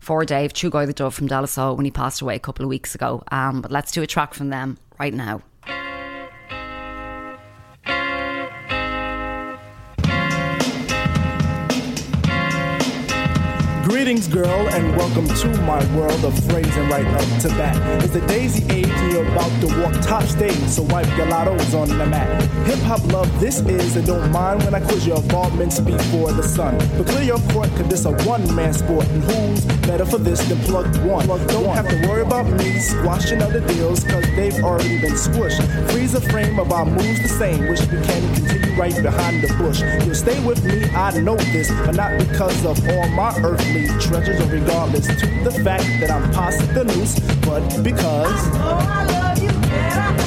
for Dave, Trugoy the Dove from De La Soul, when he passed away a couple of weeks ago. Um, but let's do a track from them right now. Greetings, girl, and welcome to my world of phrasing right up to bat. It's the daisy age, and you're about to walk top stage, so wipe your on the mat. Hip hop love, this is, and don't mind when I quiz your involvements before the sun. But clear your court, cause this a one man sport, and who's better for this than plug one? Don't have to worry about me squashing other deals, cause they've already been squished. Freeze a frame of our moves the same, wish we can continue right behind the bush. You'll stay with me, I know this, but not because of all my earthly treasures, or regardless to the fact that I'm past the noose, but because. May I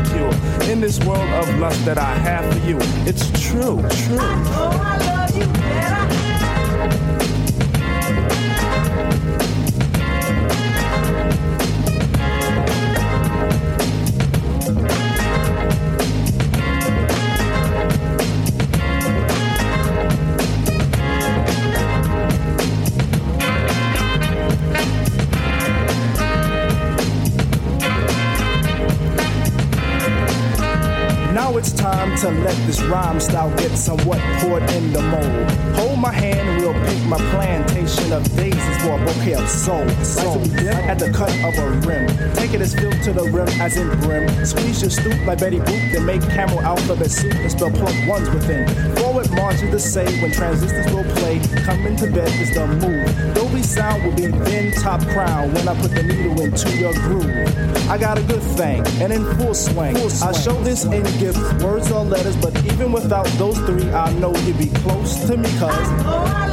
In this world of lust that I have for you, it's true, true. Now it's time to let this rhyme style get somewhat poured in the mold. Hold my hand and we'll pick my plantation of daisies for a bouquet of soul. Begin at the cut of a rim. Take it as filled to the rim as in brim. Squeeze your stoop like Betty Boop, then make camel alphabet soup and spell plump ones within. Forward march is the say when transistors will play. Coming to bed is the move. Dolby sound will be then top crown when I put the needle into your groove. I got a good thing and in full swing. I show this in gifts, words or letters, but even without those three, I know you'd be close to me cause.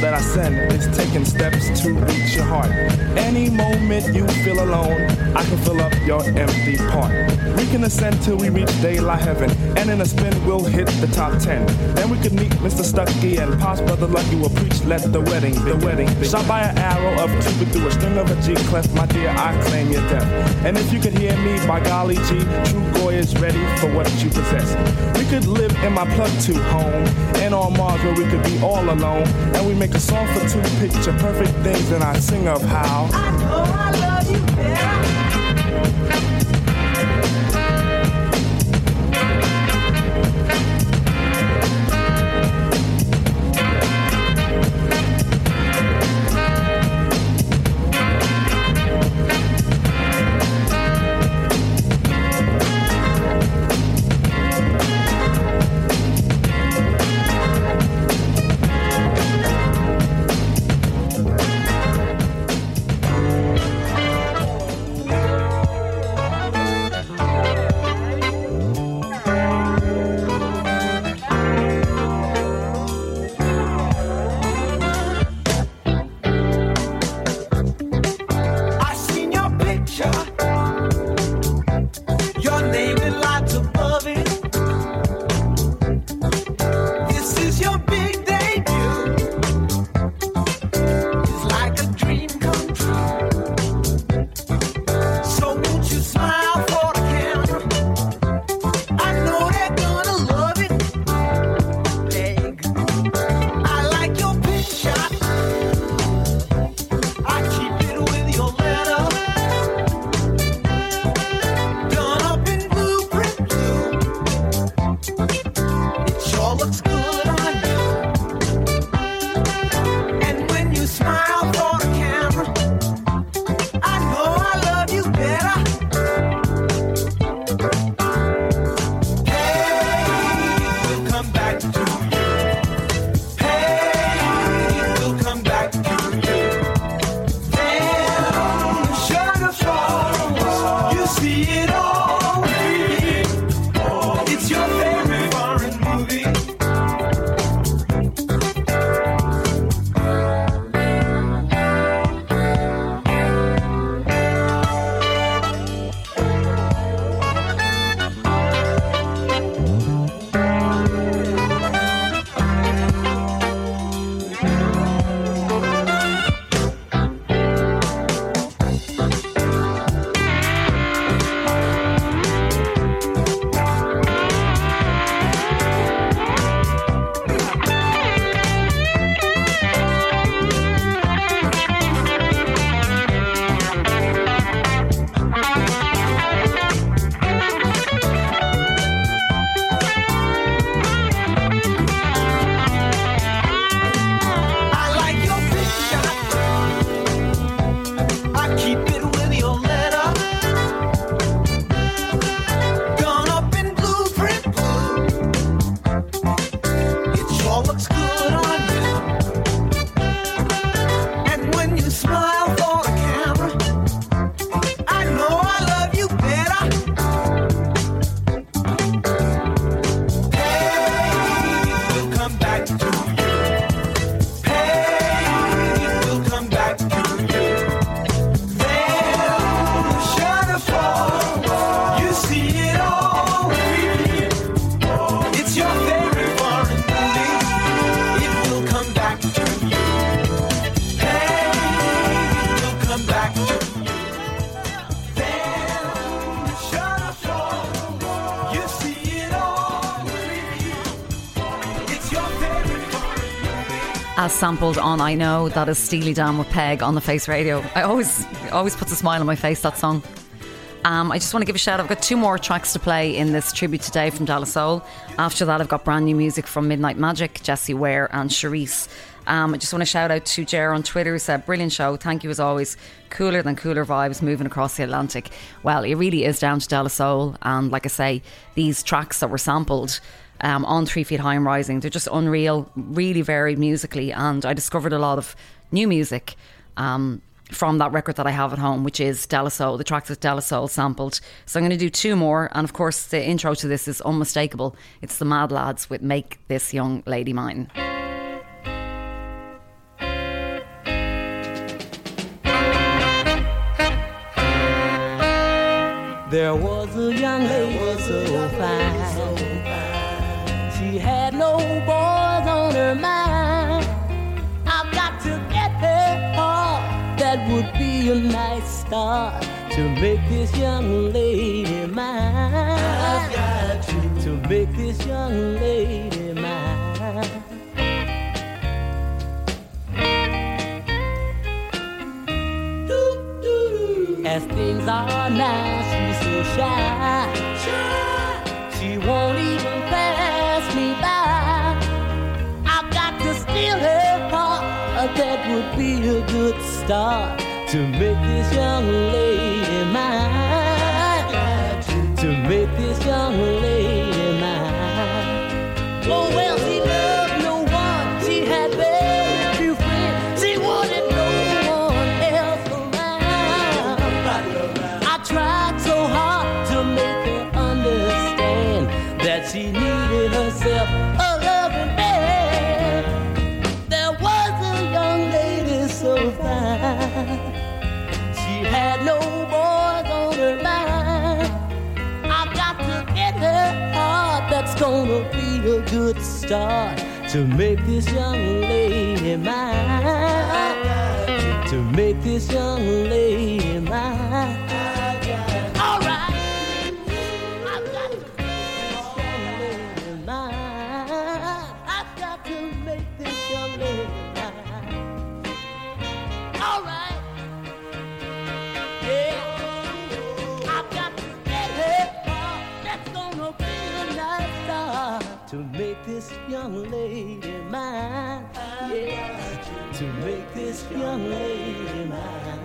That I send is taking steps to reach your heart. Any moment you feel alone, I can fill up your empty part. We can ascend till we reach daylight heaven, and in a spin we'll hit the top ten. Then we could meet Mr. Stucky and Pops Brother Lucky will preach. Let the wedding, the wedding, shot by an arrow of two, Cupid through a string of a G clef. My dear, I claim your death. And if you could hear me, by golly G, Trugoy is ready for what you possess. We could live in my plug to home, and on Mars where we could be all alone. And we make a song for two picture perfect things, and I sing of how. I know It sure sampled on I Know, that is Steely Dan with Peg on the Face Radio. I always always puts a smile on my face, that song. Um, I just want to give a shout. Out. I've got two more tracks to play in this tribute today from De La Soul. After that, I've got brand new music from Midnight Magic, Jessie Ware, and Charisse. Um, I just want to shout out to Jer on Twitter who said, Brilliant show. Thank you as always. Cooler than cooler vibes moving across the Atlantic. Well, it really is down to De La Soul. And like I say, these tracks that were sampled um, on Three Feet High and Rising, they're just unreal, really varied musically. And I discovered a lot of new music. Um, from that record that I have at home, which is De La Soul, the track that De La Soul sampled. So I'm going to do two more, and of course, the intro to this is unmistakable. It's the Mad Lads with Make This Young Lady Mine. There was a young lady so fine. Had no boys on her mind. I've got to get her heart. That would be a nice start to make this young lady mine. I've got to, to make this young lady mine. As things are now, she's so shy. Heart. That would be a good start to make this young lady mine. To make this young lady start to make this young lady mine. To make this young lady mine. Young lady mine. Yeah. To make this young lady mine.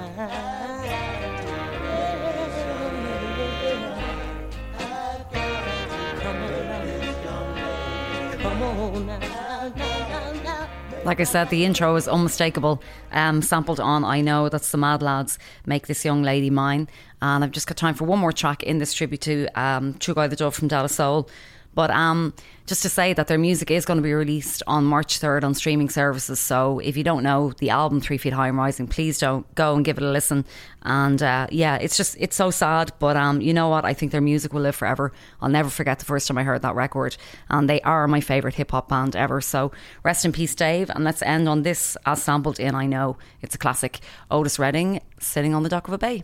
Like I said, the intro is unmistakable. Um, sampled on I Know, that's the Mad Lads, Make This Young Lady Mine. And I've just got time for one more track in this tribute to um, Trugoy the Dove from De La Soul. But um, just to say that their music is going to be released on March 3rd on streaming services. So if you don't know the album Three Feet High and Rising, please don't go and give it a listen. And uh, yeah, it's just, it's so sad. But um, you know what? I think their music will live forever. I'll never forget the first time I heard that record. And they are my favourite hip hop band ever. So rest in peace, Dave. And let's end on this as sampled in I Know. It's a classic Otis Redding sitting on the dock of a bay.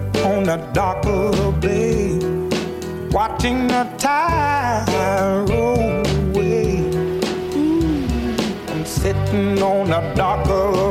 on the dock of the bay, watching the tide roll away. Ooh, I'm sitting on the dock of the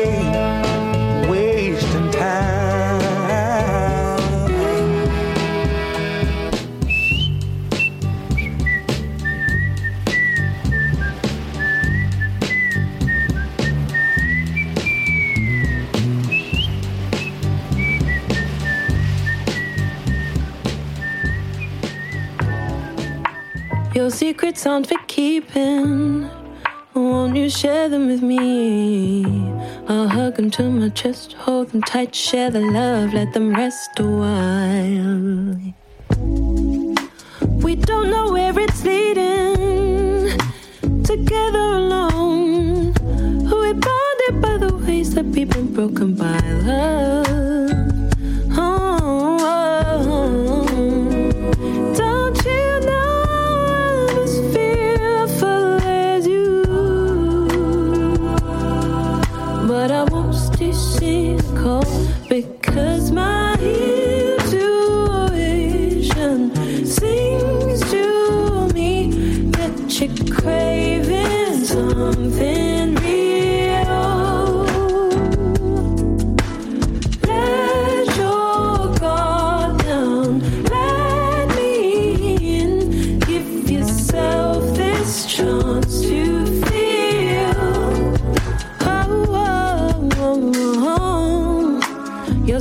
Your secrets aren't for keeping. Won't you share them with me? I'll hug them to my chest, hold them tight, share the love, let them rest a while. We don't know where it's leading. Together alone, we're bonded by the ways that we've been broken by love. Oh, oh, oh.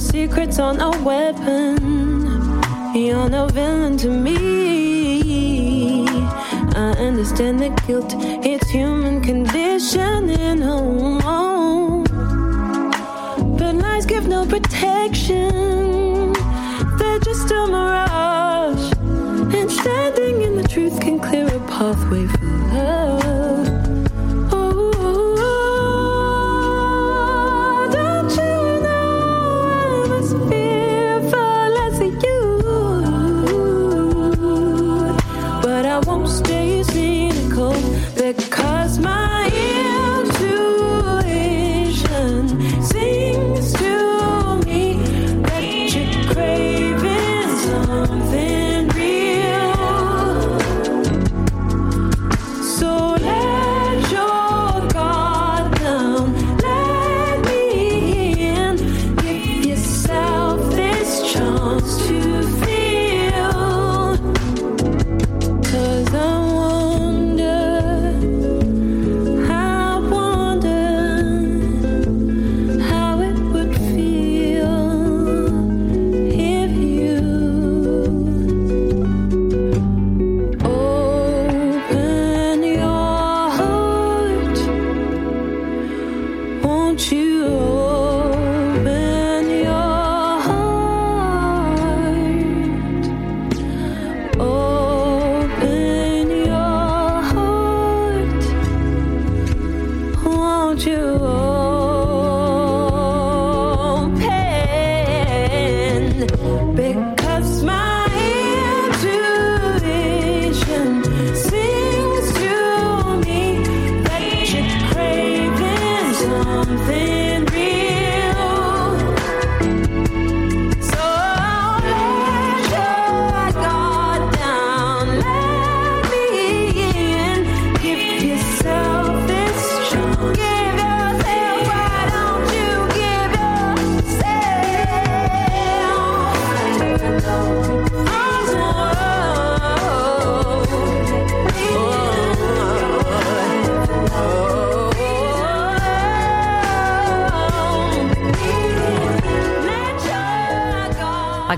Secrets aren't a weapon. You're no villain to me. Understand the guilt, it's human conditioning. Oh, oh. But lies give no protection. They're just a mirage. And standing in the truth can clear a pathway for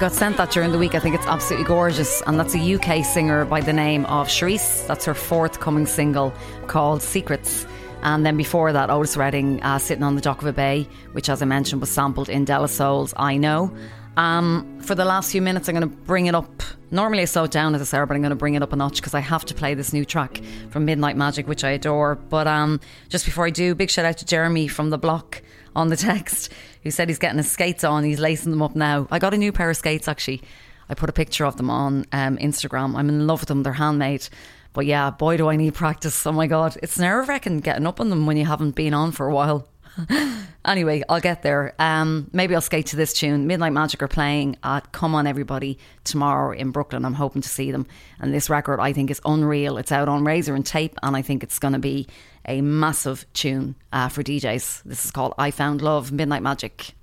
got sent that during the week. I think it's absolutely gorgeous. And that's a UK singer by the name of Sharice. That's her forthcoming single called Secrets. And then before that, Otis Redding uh, sitting on the dock of a bay, which, as I mentioned, was sampled in De La Soul's I Know. Um, for the last few minutes, I'm going to bring it up. Normally, I slow it down at this hour, but I'm going to bring it up a notch because I have to play this new track from Midnight Magic, which I adore. But um, just before I do, big shout out to Jeremy from the block on the text who said he's getting his skates on. He's lacing them up now. I got a new pair of skates actually. I put a picture of them on um, Instagram. I'm in love with them. They're handmade. But yeah, boy, do I need practice. Oh my God. It's nerve wracking getting up on them when you haven't been on for a while. anyway, I'll get there. Um, maybe I'll skate to this tune. Midnight Magic are playing at Come On Everybody tomorrow in Brooklyn. I'm hoping to see them. And this record, I think, is unreal. It's out on Razor-N-Tape, and I think it's going to be a massive tune uh, for DJs. This is called I Found Love, Midnight Magic.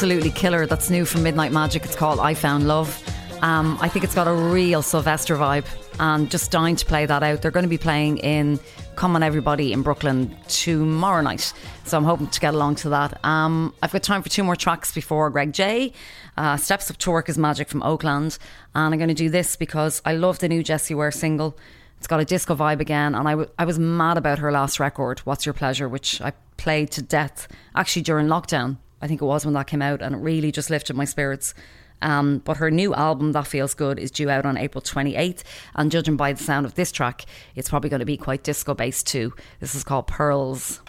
Absolutely killer. That's new from Midnight Magic. It's called I Found Love. Um, I think it's got a real Sylvester vibe, and just dying to play that out. They're going to be playing in Come On Everybody in Brooklyn tomorrow night, so I'm hoping to get along to that. Um, I've got time for two more tracks before Greg J. Uh, Steps Up to Work is Magic from Oakland, and I'm going to do this because I love the new Jessie Ware single. It's got a disco vibe again, and I, w- I was mad about her last record, What's Your Pleasure, which I played to death actually during lockdown. I think it was when that came out, and it really just lifted my spirits. Um, but her new album, That Feels Good, is due out on April 28th. And judging by the sound of this track, it's probably going to be quite disco based too. This is called Pearls.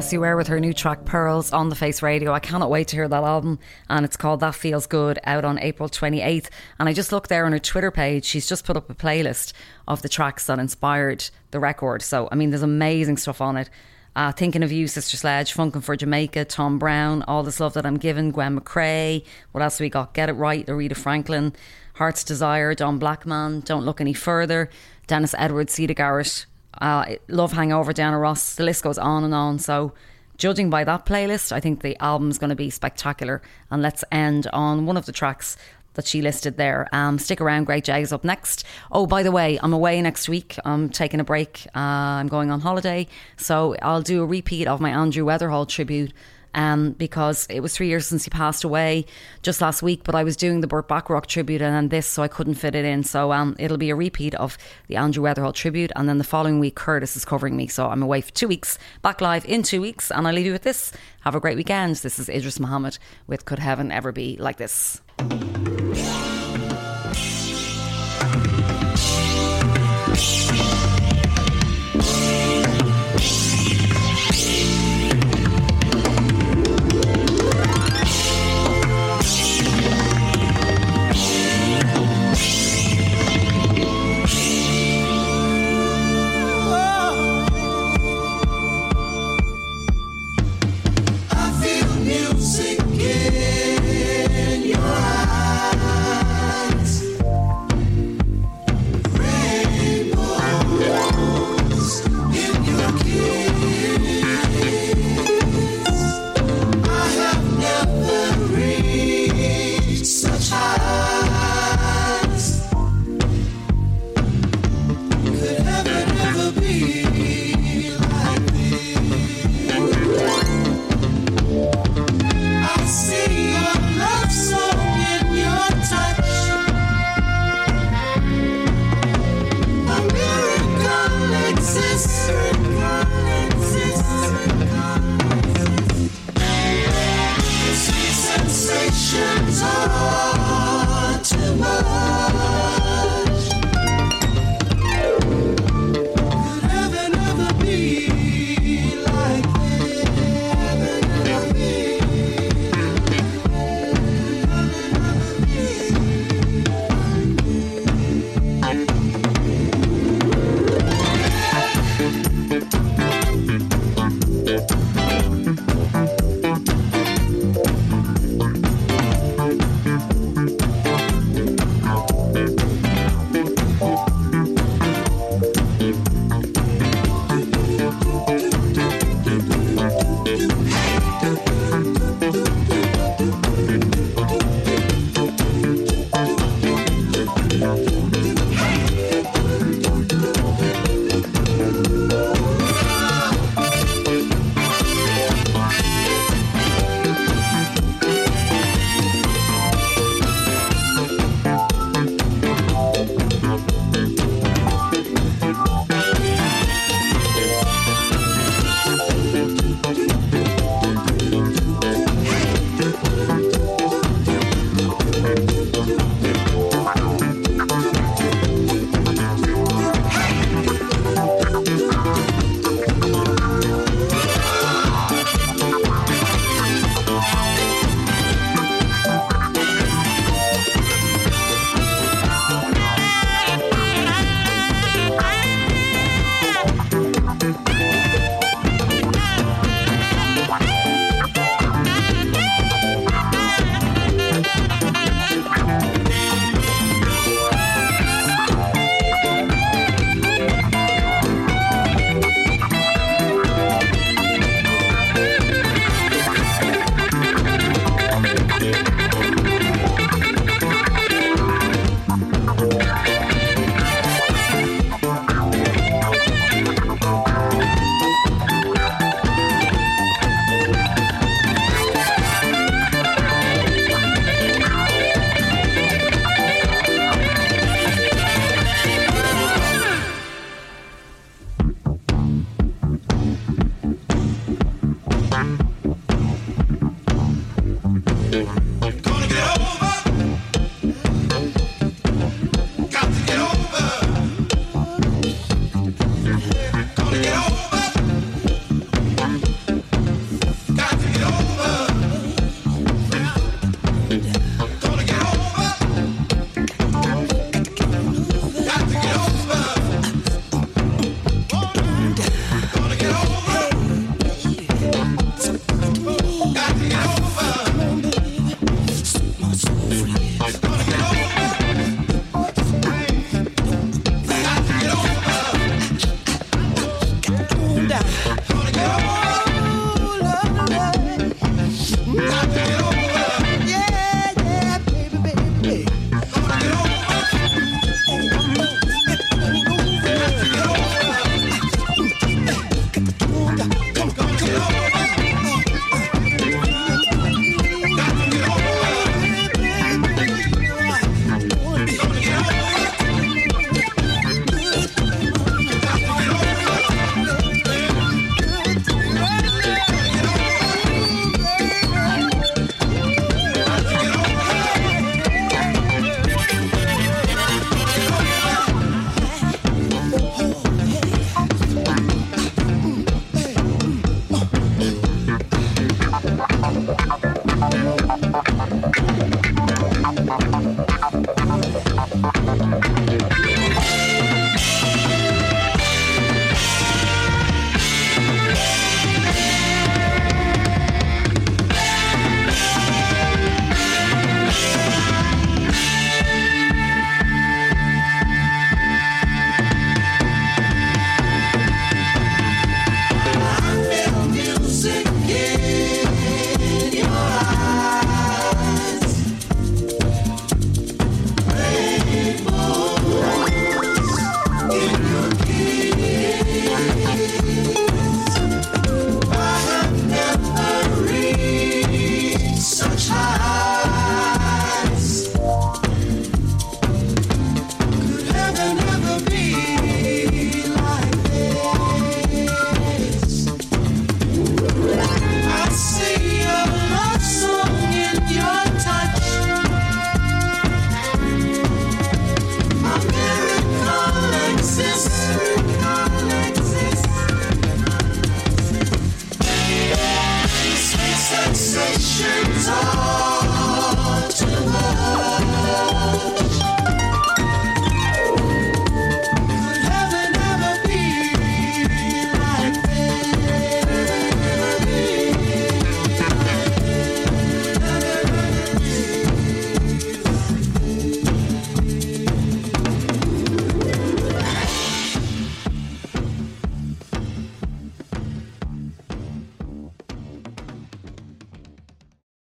Jessie Ware with her new track Pearls on the Face Radio. I cannot wait to hear that album, and it's called That Feels Good out on April 28th. And I just looked there on her Twitter page, she's just put up a playlist of the tracks that inspired the record. So, I mean, there's amazing stuff on it. Uh, thinking of you, Sister Sledge, Funkin' for Jamaica, Tom Browne, All This Love That I'm Given, Gwen McCrae. What else we got? Get It Right, Aretha Franklin, Heart's Desire, Don Blackman, Don't Look Any Further, Dennis Edwards, Siedah Garrett, uh, Love Hangover, Diana Ross. The list goes on and on. So, judging by that playlist, I think the album's going to be spectacular. And let's end on one of the tracks that she listed there. Um, stick around, Greg J's up next. Oh, by the way, I'm away next week. I'm taking a break. Uh, I'm going on holiday. So I'll do a repeat of my Andrew Weatherall tribute. Um, because it was three years since he passed away just last week, but I was doing the Burt Bacharach tribute and then this, so I couldn't fit it in. So um, it'll be a repeat of the Andrew Weatherall tribute, and then the following week, Curtis is covering me. So I'm away for two weeks, back live in two weeks, and I leave you with this. Have a great weekend. This is Idris Muhammad with Could Heaven Ever Be Like This? child.